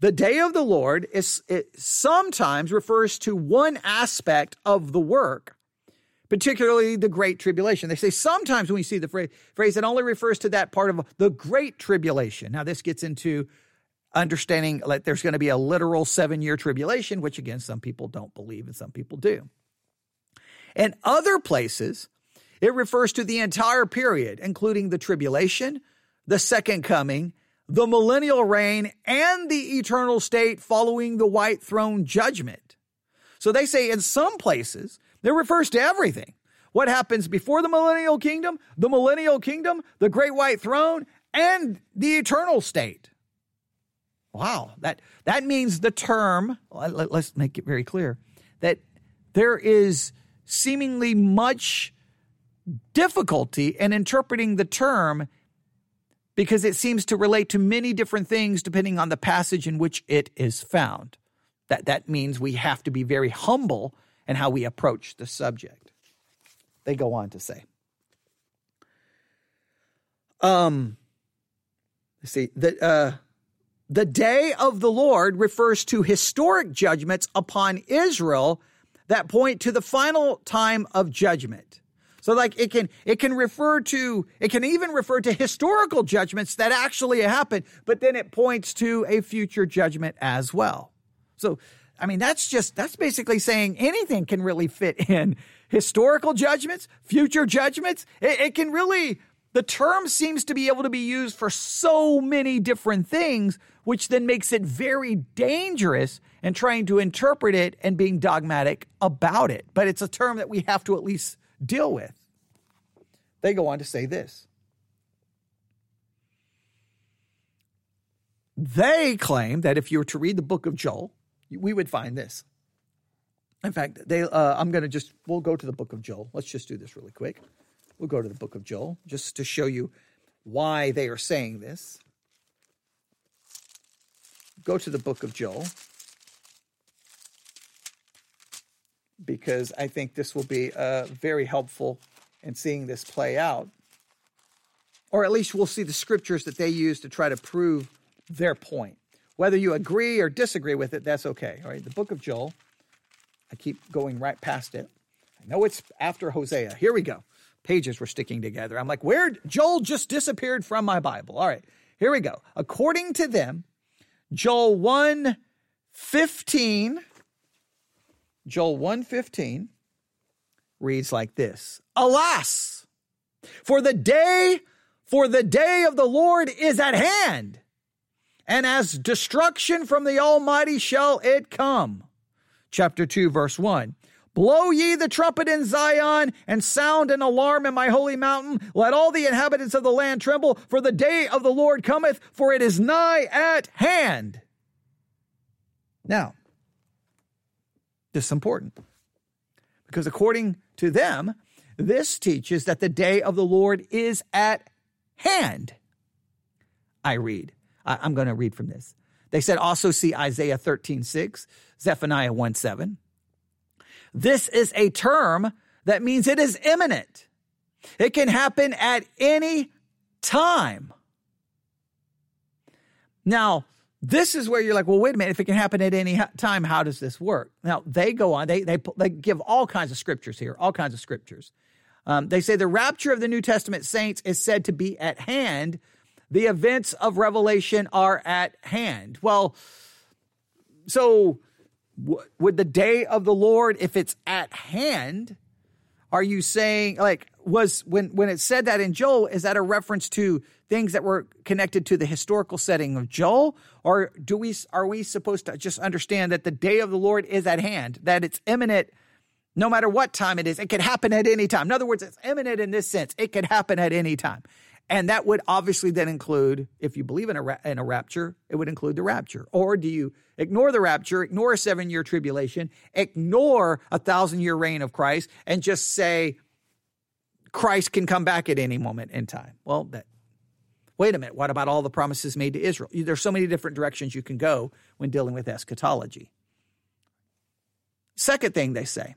the day of the Lord is it sometimes refers to one aspect of the work, particularly the great tribulation. They say sometimes when we see the phrase, phrase it only refers to that part of the great tribulation. Now this gets into understanding like there's going to be a literal seven year tribulation, which again some people don't believe and some people do. In other places, it refers to the entire period, including the tribulation, the second coming, the millennial reign, and the eternal state following the white throne judgment. So they say in some places, it refers to everything. What happens before the millennial kingdom, the millennial kingdom, the great white throne, and the eternal state. Wow, that, that means the term, let, us make it very clear, that there is seemingly much difficulty in interpreting the term because it seems to relate to many different things depending on the passage in which it is found. That, that means we have to be very humble in how we approach the subject. They go on to say. Um, see, the, uh, the day of the Lord refers to historic judgments upon Israel that point to the final time of judgment. So like it can it can refer to it can even refer to historical judgments that actually happened, but then it points to a future judgment as well. So I mean that's just that's basically saying anything can really fit in historical judgments, future judgments. It, it can really the term seems to be able to be used for so many different things, which then makes it very dangerous in trying to interpret it and being dogmatic about it. But it's a term that we have to at least deal with. They go on to say this. They claim that if you were to read the book of Joel, we would find this. In fact, they. Uh, I'm going to just. We'll go to the book of Joel. Let's just do this really quick. We'll go to the book of Joel just to show you why they are saying this. Go to the book of Joel because I think this will be uh, very helpful in seeing this play out. Or at least we'll see the scriptures that they use to try to prove their point. Whether you agree or disagree with it, that's okay. All right, the book of Joel. I keep going right past it. I know it's after Hosea. Here we go. Pages were sticking together. I'm like, where Joel just disappeared from my Bible. All right, here we go. According to them, Joel 1 15, Joel 1 15 reads like this Alas, for the day, for the day of the Lord is at hand, and as destruction from the Almighty shall it come. Chapter 2, verse 1. Blow ye the trumpet in Zion and sound an alarm in my holy mountain. Let all the inhabitants of the land tremble, for the day of the Lord cometh, for it is nigh at hand. Now, this is important because according to them, this teaches that the day of the Lord is at hand. I read. I, am going to read from this. They said also see Isaiah 13, 6, Zephaniah 1, 7. This is a term that means it is imminent. It can happen at any time. Now, this is where you're like, well, wait a minute. If it can happen at any time, how does this work? Now they go on. They they they give all kinds of scriptures here, all kinds of scriptures. Um, they say the rapture of the New Testament saints is said to be at hand. The events of Revelation are at hand. Well, so would the day of the Lord, if it's at hand, are you saying like was when when it said that in Joel, is that a reference to things that were connected to the historical setting of Joel, or do we are we supposed to just understand that the day of the Lord is at hand, that it's imminent? No matter what time it is, it could happen at any time. In other words, it's imminent in this sense. It could happen at any time. And that would obviously then include, if you believe in a, ra- in a rapture, it would include the rapture. Or do you ignore the rapture, ignore a seven year tribulation, ignore a thousand year reign of Christ, and just say Christ can come back at any moment in time? Well, that, wait a minute, what about all the promises made to Israel? There's so many different directions you can go when dealing with eschatology. Second thing they say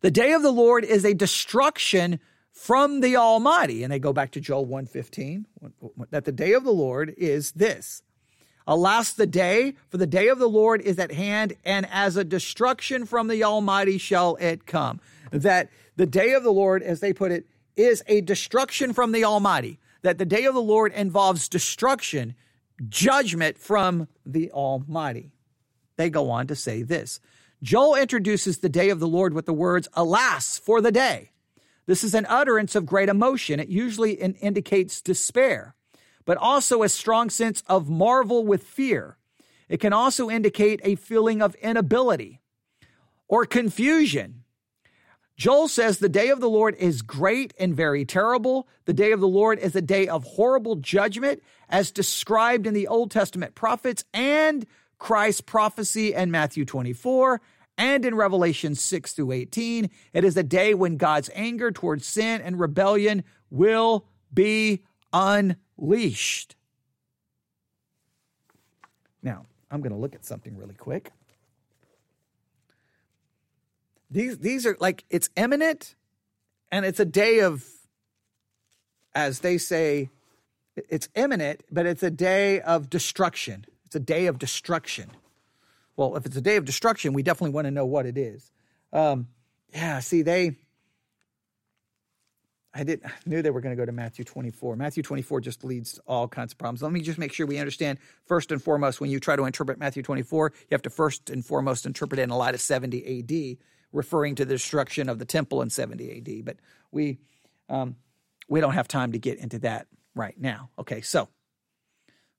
the day of the Lord is a destruction from the Almighty. And they go back to Joel 115, that the day of the Lord is this. Alas, the day, for the day of the Lord is at hand, and as a destruction from the Almighty shall it come. That the day of the Lord, as they put it, is a destruction from the Almighty. That the day of the Lord involves destruction, judgment from the Almighty. They go on to say this Joel introduces the day of the Lord with the words, Alas, for the day. This is an utterance of great emotion. It usually in- indicates despair, but also a strong sense of marvel with fear. It can also indicate a feeling of inability or confusion. Joel says the day of the Lord is great and very terrible. The day of the Lord is a day of horrible judgment, as described in the Old Testament prophets and Christ's prophecy in Matthew 24 and in Revelation 6 through 18, it is a day when God's anger towards sin and rebellion will be unleashed. Now, I'm going to look at something really quick. These, these are like, it's imminent and it's a day of, as they say, it's imminent, but it's a day of destruction. It's a day of destruction. Well, if it's a day of destruction, we definitely want to know what it is. Um, yeah, see, they. I did I knew they were going to go to Matthew 24. Matthew 24 just leads to all kinds of problems. Let me just make sure we understand first and foremost when you try to interpret Matthew 24, you have to first and foremost interpret it in light of 70 AD, referring to the destruction of the temple in 70 AD. But we um, we don't have time to get into that right now. Okay, so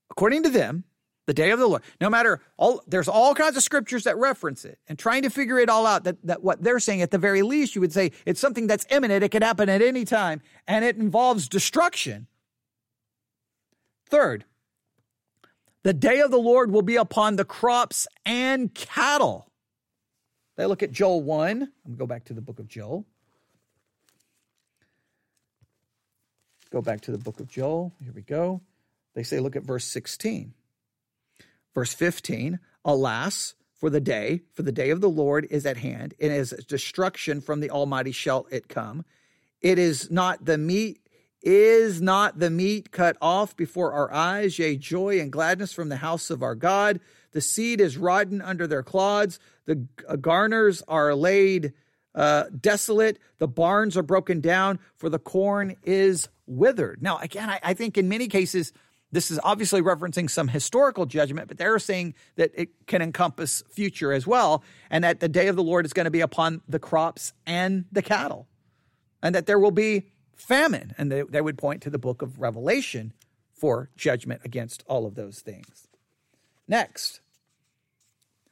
according to them, the day of the Lord. No matter all, there's all kinds of scriptures that reference it and trying to figure it all out. That, that what they're saying, at the very least, you would say it's something that's imminent. It could happen at any time and it involves destruction. Third, the day of the Lord will be upon the crops and cattle. They look at Joel 1. I'm going to go back to the book of Joel. Go back to the book of Joel. Here we go. They say, look at verse 16. Verse 15 Alas, for the day, for the day of the Lord is at hand, and as destruction from the Almighty shall it come. It is not the meat, is not the meat cut off before our eyes, yea, joy and gladness from the house of our God. The seed is rotten under their clods, the garners are laid uh, desolate, the barns are broken down, for the corn is withered. Now, again, I, I think in many cases, this is obviously referencing some historical judgment, but they're saying that it can encompass future as well, and that the day of the Lord is going to be upon the crops and the cattle, and that there will be famine. And they, they would point to the book of Revelation for judgment against all of those things. Next,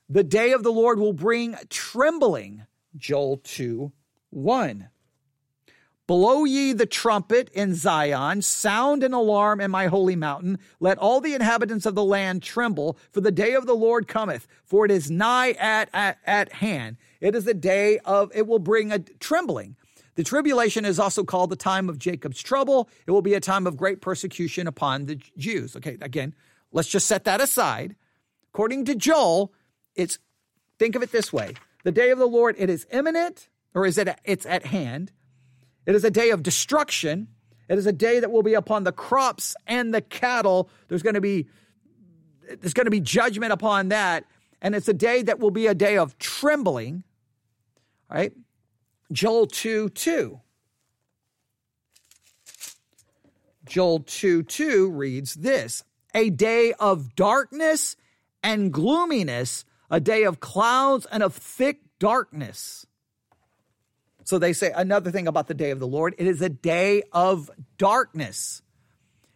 the day of the Lord will bring trembling, Joel 2 1. Blow ye the trumpet in Zion, sound an alarm in my holy mountain. Let all the inhabitants of the land tremble, for the day of the Lord cometh, for it is nigh at, at, at hand. It is a day of, it will bring a trembling. The tribulation is also called the time of Jacob's trouble. It will be a time of great persecution upon the Jews. Okay, again, let's just set that aside. According to Joel, it's, think of it this way. The day of the Lord, it is imminent, or is it, it's at hand. It is a day of destruction. It is a day that will be upon the crops and the cattle. There's going to be there's going to be judgment upon that, and it's a day that will be a day of trembling. All right? Joel 2 2. Joel 2 2 reads this A day of darkness and gloominess, a day of clouds and of thick darkness. So they say another thing about the day of the Lord it is a day of darkness.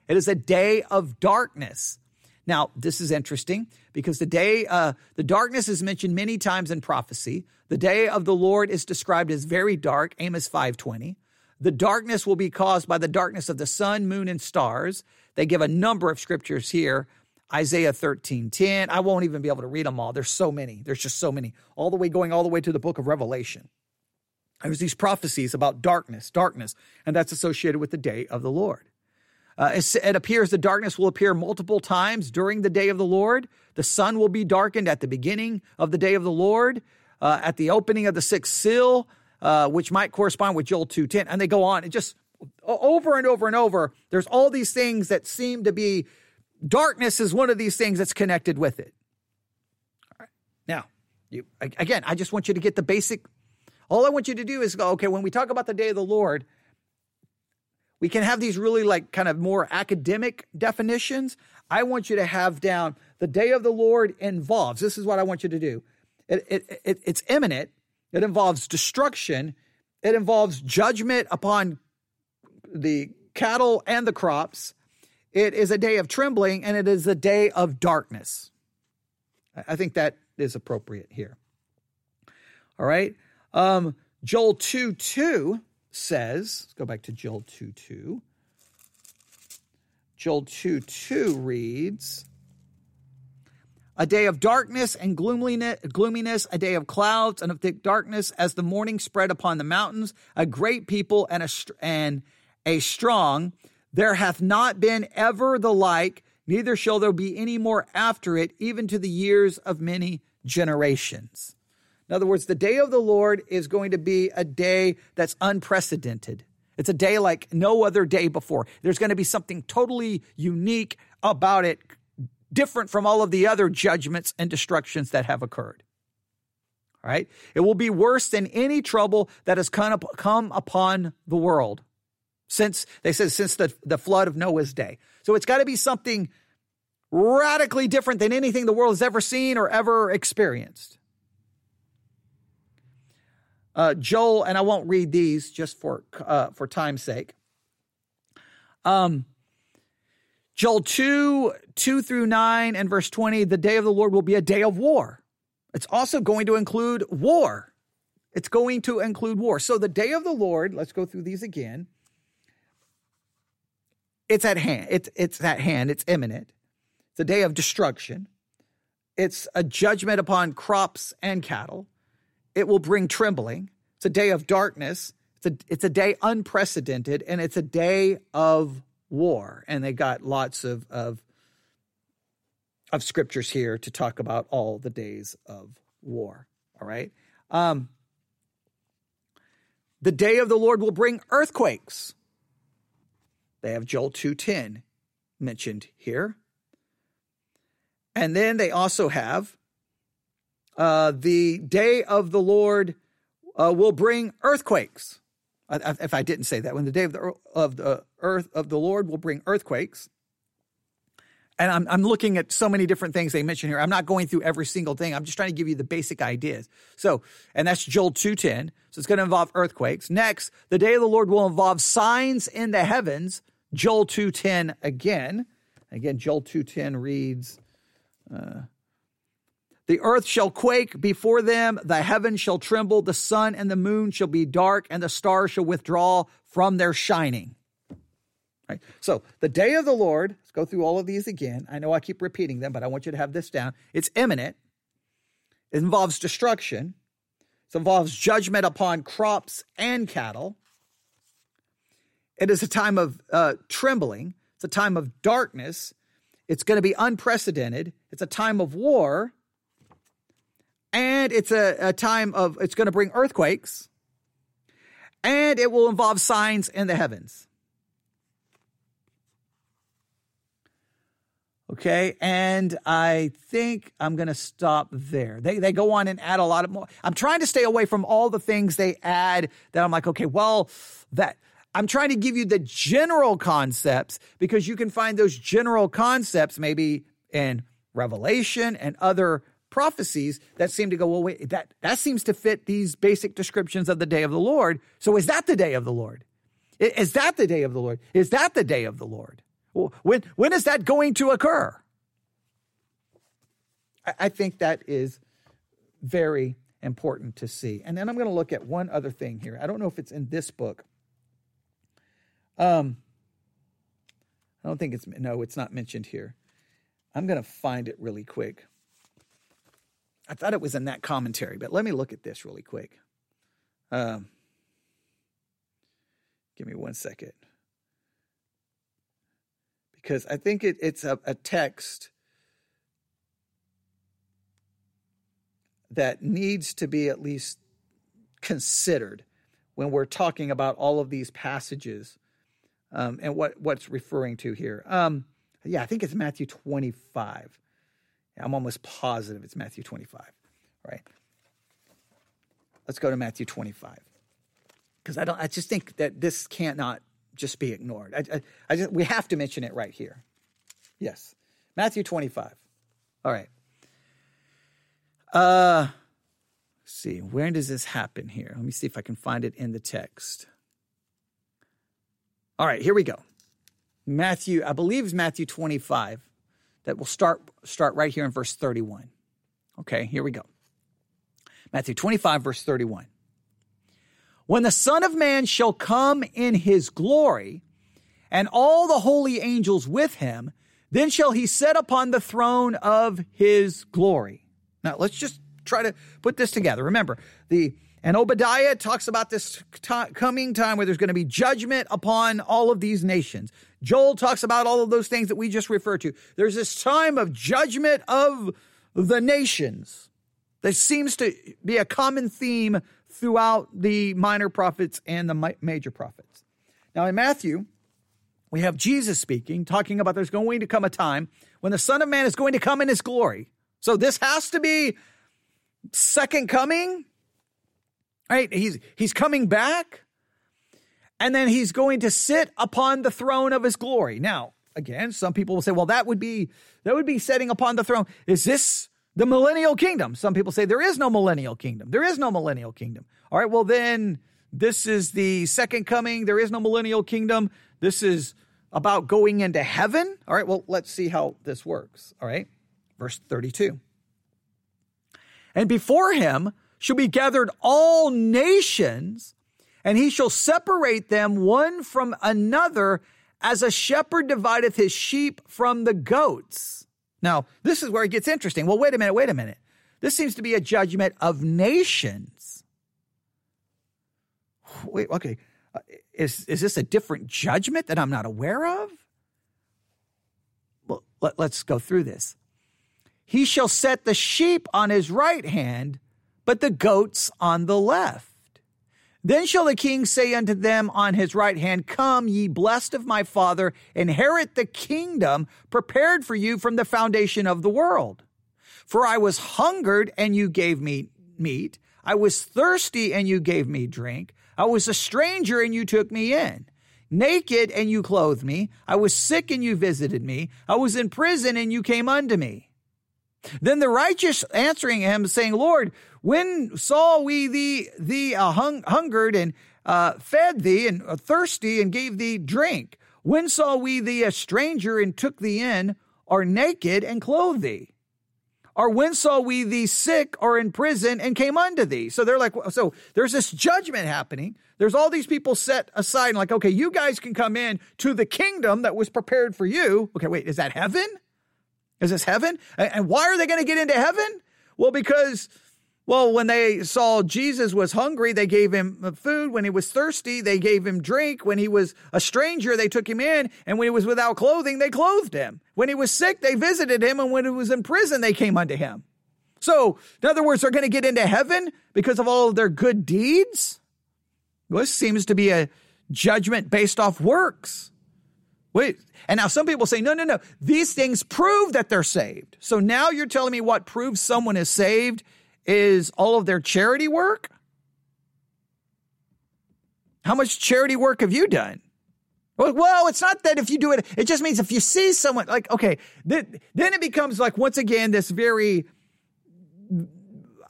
It is a day of darkness. Now, this is interesting because the day, uh, the darkness is mentioned many times in prophecy. The day of the Lord is described as very dark, Amos 5:20. The darkness will be caused by the darkness of the sun, moon, and stars. They give a number of scriptures here. Isaiah 13, 10. I won't even be able to read them all. There's so many. There's just so many. All the way going all the way to the book of Revelation. There's these prophecies about darkness, darkness, and that's associated with the day of the Lord. Uh, it, appears the darkness will appear multiple times during the day of the Lord. The sun will be darkened at the beginning of the day of the Lord, uh, at the opening of the sixth seal, uh, which might correspond with Joel 2.10. And they go on. It just over and over and over. There's all these things that seem to be darkness is one of these things that's connected with it. All right. Now, you, again, I just want you to get the basic all I want you to do is go, okay, when we talk about the day of the Lord, we can have these really like kind of more academic definitions. I want you to have down the day of the Lord involves. This is what I want you to do. It, it, it, it's imminent. It involves destruction. It involves judgment upon the cattle and the crops. It is a day of trembling and it is a day of darkness. I think that is appropriate here. All right. Um, Joel 2 2 says, let's go back to Joel 2 2. Joel 2 2 reads, a day of darkness and gloominess, a day of clouds and of thick darkness, as the morning spread upon the mountains, a great people and a, and a strong. There hath not been ever the like, neither shall there be any more after it, even to the years of many generations. In other words, the day of the Lord is going to be a day that's unprecedented. It's a day like no other day before. There's going to be something totally unique about it, different from all of the other judgments and destructions that have occurred. All right? It will be worse than any trouble that has come, upon the world since, they said, since the, the flood of Noah's day. So it's got to be something radically different than anything the world has ever seen or ever experienced uh, Joel, and I won't read these just for uh, for time's sake. Um, Joel 2, 2 through 9 and verse 20, the day of the Lord will be a day of war. It's also going to include war. It's going to include war. So the day of the Lord, let's go through these again. It's at hand. It's, it's at hand. It's imminent. It's a day of destruction. It's a judgment upon crops and cattle. It will bring trembling. It's a day of darkness. It's a, it's a day unprecedented, and it's a day of war. And they got lots of, of, of scriptures here to talk about all the days of war. All right. Um, the day of the Lord will bring earthquakes. They have Joel 2:10 mentioned here. And then they also have uh, the day of the Lord uh, will bring earthquakes. If I didn't say that, when the day of the, of the earth of the Lord will bring earthquakes. And I'm, I'm looking at so many different things they mention here. I'm not going through every single thing. I'm just trying to give you the basic ideas. So, and that's Joel 2.10. So it's going to involve earthquakes. Next, the day of the Lord will involve signs in the heavens. Joel 2.10 again. Again, Joel 2.10 reads, uh, the earth shall quake before them, the heavens shall tremble, the sun and the moon shall be dark, and the stars shall withdraw from their shining. Right? So, the day of the Lord, let's go through all of these again. I know I keep repeating them, but I want you to have this down. It's imminent, it involves destruction, it involves judgment upon crops and cattle. It is a time of uh, trembling, it's a time of darkness, it's going to be unprecedented, it's a time of war and it's a, a time of, it's going to bring earthquakes, and it will involve signs in the heavens. Okay, and I think I'm going to stop there. They, they go on and add a lot of more. I'm trying to stay away from all the things they add that I'm like, okay, well, that I'm trying to give you the general concepts because you can find those general concepts maybe in Revelation and other prophecies that seem to go, well, wait, that, that seems to fit these basic descriptions of the day of the Lord. So is that the day of the Lord? Is that the day of the Lord? Is that the day of the Lord? When, when is that going to occur? I, I think that is very important to see. And then I'm going to look at one other thing here. I don't know if it's in this book. Um, I don't think it's, no, it's not mentioned here. I'm going to find it really quick. I thought it was in that commentary, but let me look at this really quick. Um, give me one second. Because I think it, it's a, a text that needs to be at least considered when we're talking about all of these passages um, and what, what's referring to here. Um, yeah, I think it's Matthew 25. I'm almost positive it's Matthew 25, right? Let's go to Matthew 25. Because I don't I just think that this can't not just be ignored. I, I, I just, we have to mention it right here. Yes. Matthew 25. All right. Uh see, where does this happen here? Let me see if I can find it in the text. All right, here we go. Matthew, I believe it's Matthew 25 that will start start right here in verse 31. Okay, here we go. Matthew 25 verse 31. When the Son of Man shall come in his glory, and all the holy angels with him, then shall he sit upon the throne of his glory. Now, let's just try to put this together. Remember, the and Obadiah talks about this t- coming time where there's going to be judgment upon all of these nations. Joel talks about all of those things that we just referred to. There's this time of judgment of the nations. There seems to be a common theme throughout the minor prophets and the major prophets. Now, in Matthew, we have Jesus speaking, talking about there's going to come a time when the Son of Man is going to come in his glory. So this has to be second coming Right? He's he's coming back and then he's going to sit upon the throne of his glory. Now, again, some people will say, well, that would be that would be sitting upon the throne. Is this the millennial kingdom? Some people say there is no millennial kingdom. There is no millennial kingdom. All right, well then this is the second coming. There is no millennial kingdom. This is about going into heaven. All right, well, let's see how this works. All right, verse 32. And before him shall be gathered all nations, and he shall separate them one from another as a shepherd divideth his sheep from the goats. Now, this is where it gets interesting. Well, wait a minute, wait a minute. This seems to be a judgment of nations. wait, okay, uh, is is this a different judgment that I'm not aware of? Well, let, let's go through this. He shall set the sheep on his right hand, but the goats on the left. Then shall the king say unto them on his right hand, Come, ye blessed of my father, inherit the kingdom prepared for you from the foundation of the world. For I was hungered, and you gave me meat. I was thirsty, and you gave me drink. I was a stranger, and you took me in. Naked, and you clothed me. I was sick, and you visited me. I was in prison, and you came unto me. Then the righteous answering him, saying, Lord, when saw we thee, thee uh, hung, hungered and uh, fed thee, and uh, thirsty and gave thee drink? When saw we thee a stranger and took thee in, or naked and clothed thee? Or when saw we thee sick or in prison and came unto thee? So they're like, so there's this judgment happening. There's all these people set aside and like, okay, you guys can come in to the kingdom that was prepared for you. Okay, wait, is that heaven? Is this heaven? And why are they going to get into heaven? Well, because, well, when they saw Jesus was hungry, they gave him food. When he was thirsty, they gave him drink. When he was a stranger, they took him in. And when he was without clothing, they clothed him. When he was sick, they visited him. And when he was in prison, they came unto him. So, in other words, they're going to get into heaven because of all of their good deeds? This seems to be a judgment based off works. Wait, and now some people say, no, no, no, these things prove that they're saved. So now you're telling me what proves someone is saved is all of their charity work? How much charity work have you done? Well, it's not that if you do it, it just means if you see someone, like, okay, then, then it becomes like, once again, this very,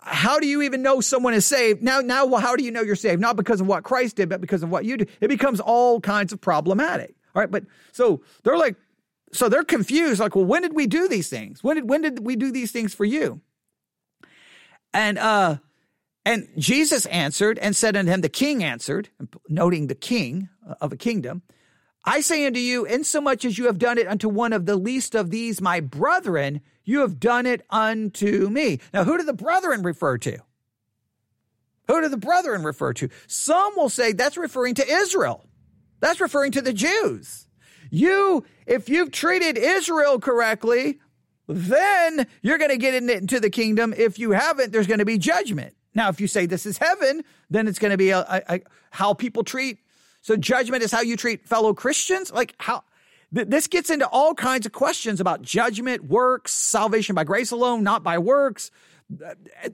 how do you even know someone is saved? Now, now, how do you know you're saved? Not because of what Christ did, but because of what you do. It becomes all kinds of problematic. All right, but so they're like, so they're confused. Like, well, when did we do these things? When did when did we do these things for you? And uh, and Jesus answered and said unto him, the king answered, noting the king of a kingdom, I say unto you, insomuch as you have done it unto one of the least of these my brethren, you have done it unto me. Now, who do the brethren refer to? Who do the brethren refer to? Some will say that's referring to Israel. That's referring to the Jews. You, if you've treated Israel correctly, then you're going to get into the kingdom. If you haven't, there's going to be judgment. Now, if you say this is heaven, then it's going to be a, a, a, how people treat. So judgment is how you treat fellow Christians. Like how th- this gets into all kinds of questions about judgment, works, salvation by grace alone, not by works.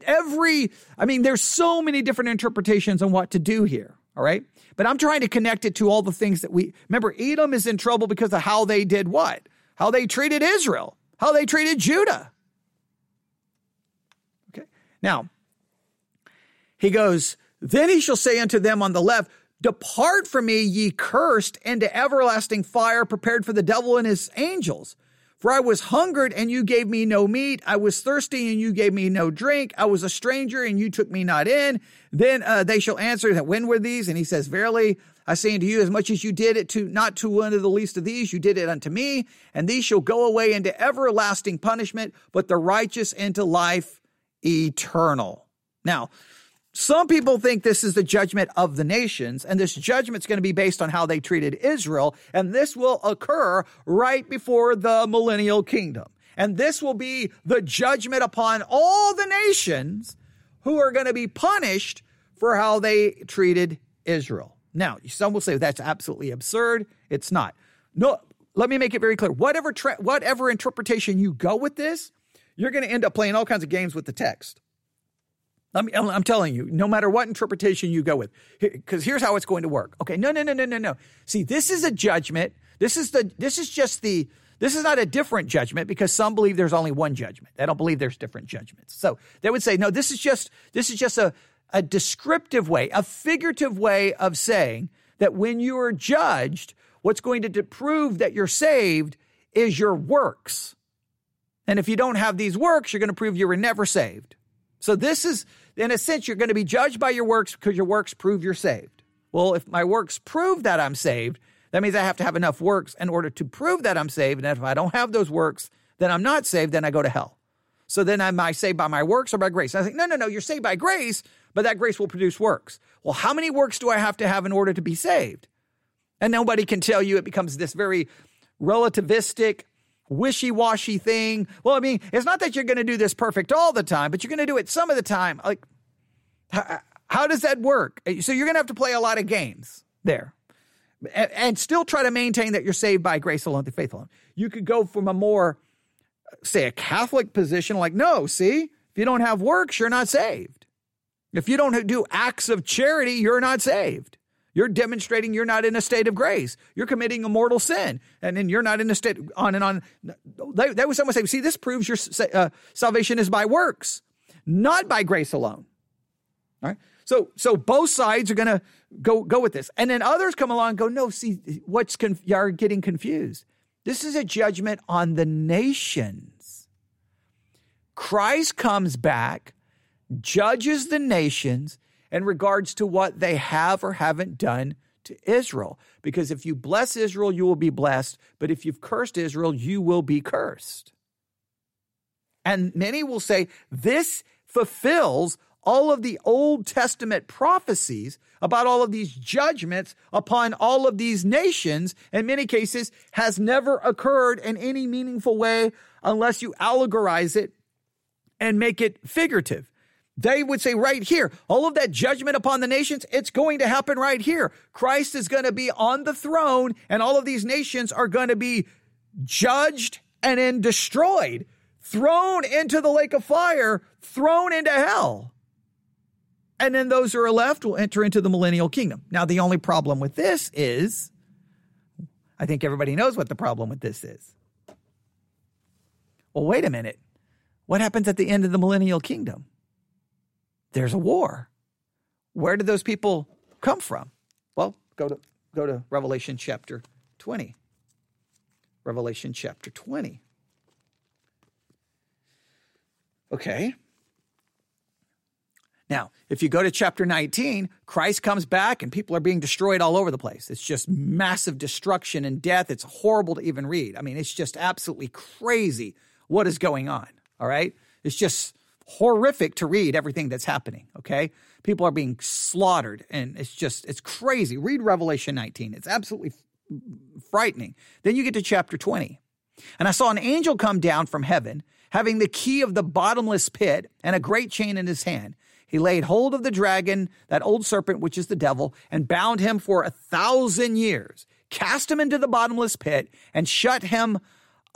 Every, I mean, there's so many different interpretations on what to do here. All right. But I'm trying to connect it to all the things that we remember. Edom is in trouble because of how they did what? How they treated Israel, how they treated Judah. Okay. Now, he goes, Then he shall say unto them on the left, Depart from me, ye cursed, into everlasting fire prepared for the devil and his angels. For I was hungered and you gave me no meat. I was thirsty and you gave me no drink. I was a stranger and you took me not in. Then uh, they shall answer that when were these? And he says, verily, I say unto you, as much as you did it to not to one of the least of these, you did it unto me. And these shall go away into everlasting punishment, but the righteous into life eternal. Now, some people think this is the judgment of the nations, and this judgment's going to be based on how they treated Israel, and this will occur right before the millennial kingdom. And this will be the judgment upon all the nations who are going to be punished for how they treated Israel. Now, some will say that's absolutely absurd. It's not. No, let me make it very clear. Whatever tra- whatever interpretation you go with this, you're going to end up playing all kinds of games with the text. I'm, I'm telling you, no matter what interpretation you go with, because here's how it's going to work. Okay, no, no, no, no, no, no. See, this is a judgment. This is the. This is just the. This is not a different judgment because some believe there's only one judgment. They don't believe there's different judgments. So they would say, no, this is just this is just a a descriptive way, a figurative way of saying that when you are judged, what's going to prove that you're saved is your works. And if you don't have these works, you're going to prove you were never saved. So this is in a sense, you're going to be judged by your works because your works prove you're saved. Well, if my works prove that I'm saved, that means I have to have enough works in order to prove that I'm saved. And if I don't have those works, then I'm not saved, then I go to hell. So then am I saved by my works or by grace? And I think, no, no, no, you're saved by grace, but that grace will produce works. Well, how many works do I have to have in order to be saved? And nobody can tell you. It becomes this very relativistic, wishy washy thing. Well, I mean, it's not that you're going to do this perfect all the time, but you're going to do it some of the time. Like, how, how does that work? So you're going to have to play a lot of games there and, and still try to maintain that you're saved by grace alone, through faith alone. You could go from a more, say, a Catholic position, like, no, see, if you don't have works, you're not saved. If you don't do acts of charity, you're not saved. You're demonstrating you're not in a state of grace. You're committing a mortal sin, and then you're not in a state on and on. They, they would someone say, "See, this proves your uh, salvation is by works, not by grace alone." All right. So, so both sides are going to go go with this, and then others come along go, "No, see, what's conf- you're getting confused. This is a judgment on the nations. Christ comes back, judges the nations." in regards to what they have or haven't done to Israel. Because if you bless Israel, you will be blessed. But if you've cursed Israel, you will be cursed. And many will say this fulfills all of the Old Testament prophecies about all of these judgments upon all of these nations, in many cases, has never occurred in any meaningful way unless you allegorize it and make it figurative. They would say right here, all of that judgment upon the nations, it's going to happen right here. Christ is going to be on the throne, and all of these nations are going to be judged and then destroyed, thrown into the lake of fire, thrown into hell. And then those who are left will enter into the millennial kingdom. Now, the only problem with this is I think everybody knows what the problem with this is. Well, wait a minute. What happens at the end of the millennial kingdom? There's a war. Where did those people come from? Well, go to go to Revelation chapter 20. Revelation chapter 20. Okay. Now, if you go to chapter 19, Christ comes back and people are being destroyed all over the place. It's just massive destruction and death. It's horrible to even read. I mean, it's just absolutely crazy what is going on. All right. It's just horrific to read everything that's happening, okay? People are being slaughtered and it's just it's crazy. Read Revelation 19. It's absolutely frightening. Then you get to chapter 20. And I saw an angel come down from heaven, having the key of the bottomless pit and a great chain in his hand. He laid hold of the dragon, that old serpent, which is the devil, and bound him for a thousand years, cast him into the bottomless pit, and shut him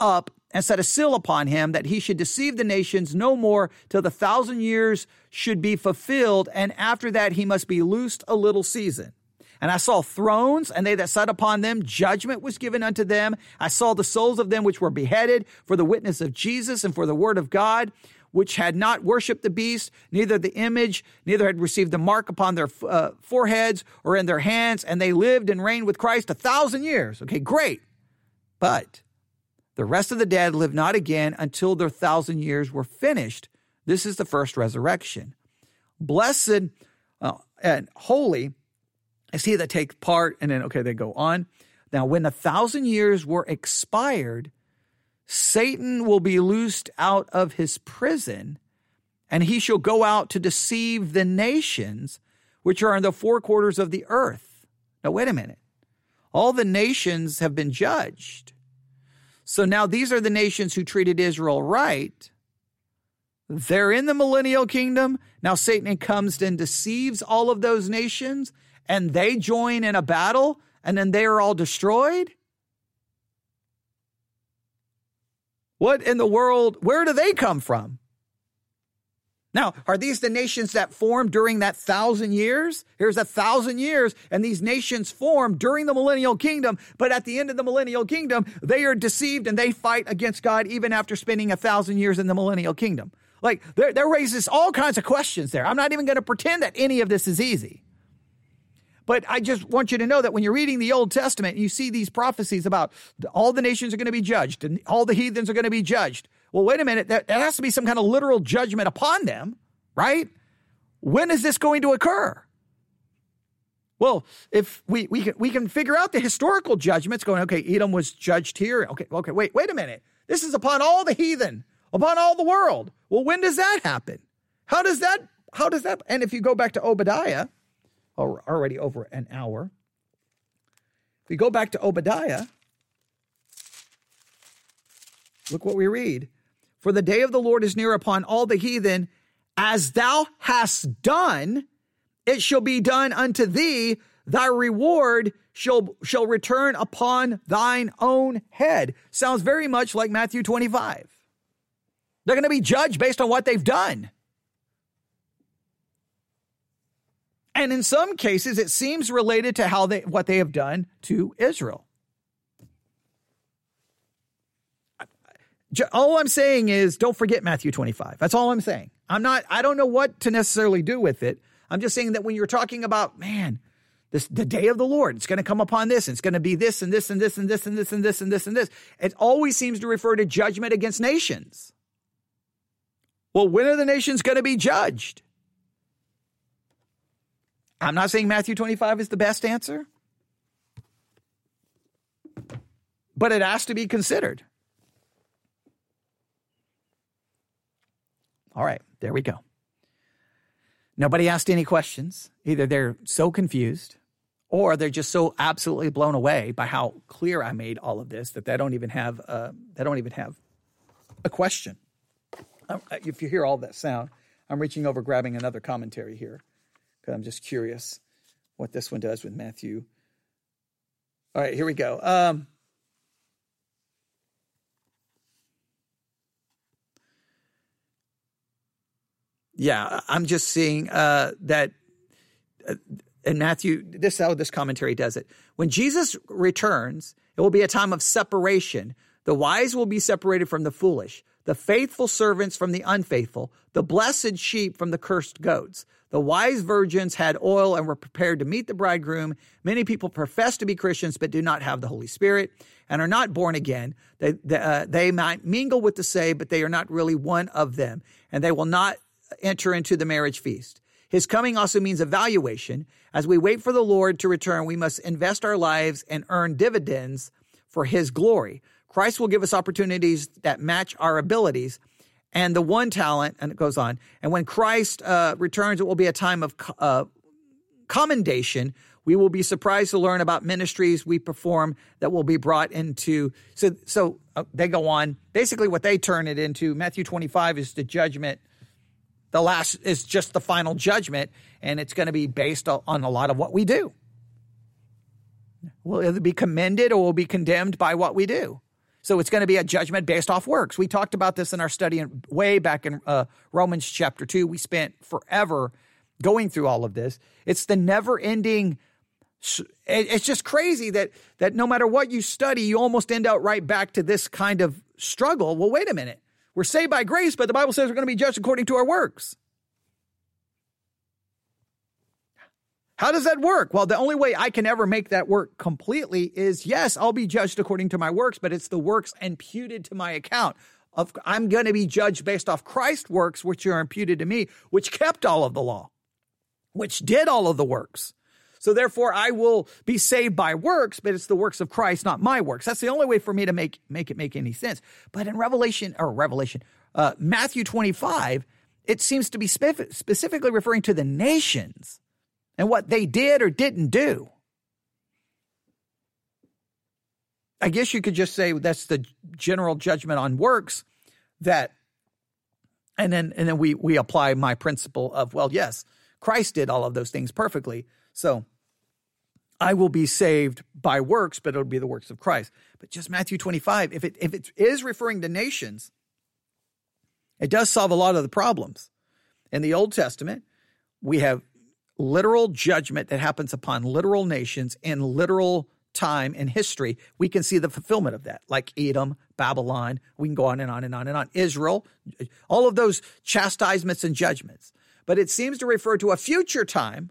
up and set a seal upon him that he should deceive the nations no more till the thousand years should be fulfilled, and after that he must be loosed a little season. And I saw thrones, and they that sat upon them, judgment was given unto them. I saw the souls of them which were beheaded for the witness of Jesus and for the word of God, which had not worshipped the beast, neither the image, neither had received the mark upon their uh, foreheads or in their hands, and they lived and reigned with Christ a thousand years. Okay, great. But the rest of the dead live not again until their thousand years were finished. This is the first resurrection. Blessed uh, and holy is he that takes part. And then, okay, they go on. Now, when the thousand years were expired, Satan will be loosed out of his prison, and he shall go out to deceive the nations which are in the four quarters of the earth. Now, wait a minute. All the nations have been judged. So now these are the nations who treated Israel right. They're in the millennial kingdom. Now Satan comes and deceives all of those nations and they join in a battle and then they are all destroyed. What in the world? Where do they come from? Now, are these the nations that formed during that thousand years? Here's a thousand years, and these nations formed during the millennial kingdom, but at the end of the millennial kingdom, they are deceived and they fight against God even after spending a thousand years in the millennial kingdom. Like, there, there raises all kinds of questions there. I'm not even going to pretend that any of this is easy. But I just want you to know that when you're reading the Old Testament, you see these prophecies about all the nations are going to be judged and all the heathens are going to be judged. Well, wait a minute. There, there has to be some kind of literal judgment upon them, right? When is this going to occur? Well, if we, we, can, we can figure out the historical judgments going, okay, Edom was judged here. Okay, okay, wait, wait a minute. This is upon all the heathen, upon all the world. Well, when does that happen? How does that how does that? And if you go back to Obadiah, already over an hour. If we go back to Obadiah, look what we read. For the day of the Lord is near upon all the heathen, as thou hast done, it shall be done unto thee, thy reward shall, shall return upon thine own head. Sounds very much like Matthew 25. They're going to be judged based on what they've done. And in some cases, it seems related to how they what they have done to Israel. All I'm saying is don't forget Matthew 25. That's all I'm saying. I'm not, I don't know what to necessarily do with it. I'm just saying that when you're talking about, man, this the day of the Lord, it's going to come upon this, and it's going to be this and this and this and this and this and this and this and this. It always seems to refer to judgment against nations. Well, when are the nations going to be judged? I'm not saying Matthew 25 is the best answer, but it has to be considered. All right, there we go. Nobody asked any questions. Either they're so confused or they're just so absolutely blown away by how clear I made all of this that they don't even have uh, they don't even have a question. Uh, if you hear all that sound, I'm reaching over grabbing another commentary here because I'm just curious what this one does with Matthew. All right, here we go. Um, yeah, I'm just seeing uh, that uh, in Matthew, this is how this commentary does it. When Jesus returns, it will be a time of separation. The wise will be separated from the foolish, the faithful servants from the unfaithful, the blessed sheep from the cursed goats. The wise virgins had oil and were prepared to meet the bridegroom. Many people profess to be Christians but do not have the Holy Spirit and are not born again. They, they, uh, they might mingle with the saved, but they are not really one of them, and they will not enter into the marriage feast. His coming also means evaluation. As we wait for the Lord to return, we must invest our lives and earn dividends for his glory. Christ will give us opportunities that match our abilities and the one talent, and it goes on. And when Christ uh, returns, it will be a time of uh, commendation. We will be surprised to learn about ministries we perform that will be brought into. So, so uh, they go on. Basically, what they turn it into, Matthew 25 is the judgment. The last is just the final judgment, and it's going to be based on a lot of what we do. We'll either be commended or we'll be condemned by what we do. So it's going to be a judgment based off works. We talked about this in our study way back in uh, Romans chapter 2. We spent forever going through all of this. It's the never ending it's just crazy that that no matter what you study, you almost end out right back to this kind of struggle. Well, wait a minute. We're saved by grace, but the Bible says we're going to be judged according to our works. How does that work? Well, the only way I can ever make that work completely is yes, I'll be judged according to my works, but it's the works imputed to my account. Of, I'm going to be judged based off Christ's works, which are imputed to me, which kept all of the law, which did all of the works. So therefore, I will be saved by works, but it's the works of Christ, not my works. That's the only way for me to make make it make any sense. But in Revelation or Revelation, uh, Matthew 25, it seems to be specifically referring to the nations and what they did or didn't do. I guess you could just say that's the general judgment on works that and then and then we we apply my principle of well yes Christ did all of those things perfectly so I will be saved by works but it'll be the works of Christ but just Matthew 25 if it if it is referring to nations it does solve a lot of the problems in the Old Testament we have literal judgment that happens upon literal nations in literal time in history, we can see the fulfillment of that, like Edom, Babylon. We can go on and on and on and on. Israel, all of those chastisements and judgments. But it seems to refer to a future time,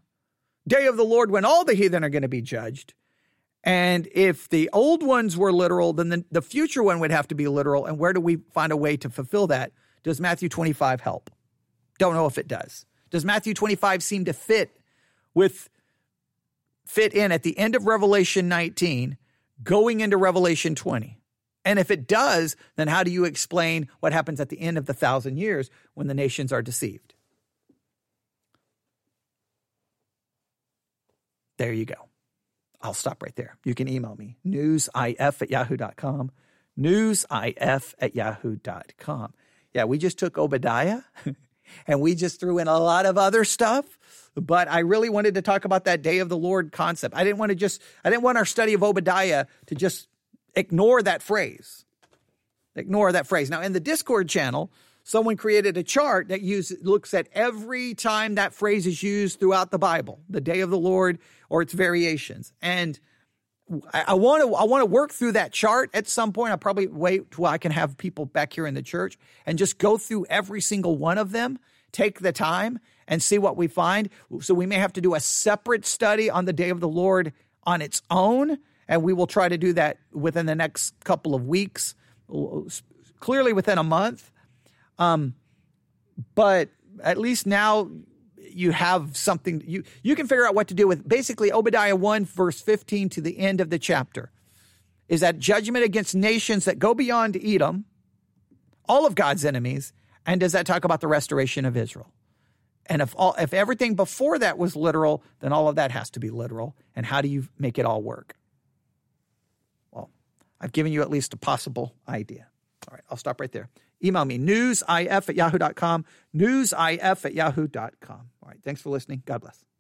day of the Lord, when all the heathen are going to be judged. And if the old ones were literal, then the, the future one would have to be literal. And where do we find a way to fulfill that? Does Matthew 25 help? Don't know if it does. Does Matthew 25 seem to fit with fit in at the end of Revelation 19 going into Revelation 20? And if it does, then how do you explain what happens at the end of the thousand years when the nations are deceived? There you go. I'll stop right there. You can email me, newsif at yahoo.com, newsif at yahoo.com. Yeah, we just took Obadiah and we just threw in a lot of other stuff, but I really wanted to talk about that day of the Lord concept. I didn't want to just, I didn't want our study of Obadiah to just ignore that phrase. Ignore that phrase. Now, in the Discord channel, someone created a chart that uses looks at every time that phrase is used throughout the Bible, the day of the Lord or its variations. And I want to I want to work through that chart at some point. I'll probably wait till I can have people back here in the church and just go through every single one of them, take the time and see what we find. So we may have to do a separate study on the day of the Lord on its own, and we will try to do that within the next couple of weeks, clearly within a month. Um, but at least now you have something you you can figure out what to do with basically Obadiah 1 verse 15 to the end of the chapter. Is that judgment against nations that go beyond Edom all of God's enemies and does that talk about the restoration of Israel? And if all if everything before that was literal then all of that has to be literal. And how do you make it all work? Well I've given you at least a possible idea. All right I'll stop right there Email me, newsif at yahoo.com, newsif at yahoo.com. All right, thanks for listening. God bless.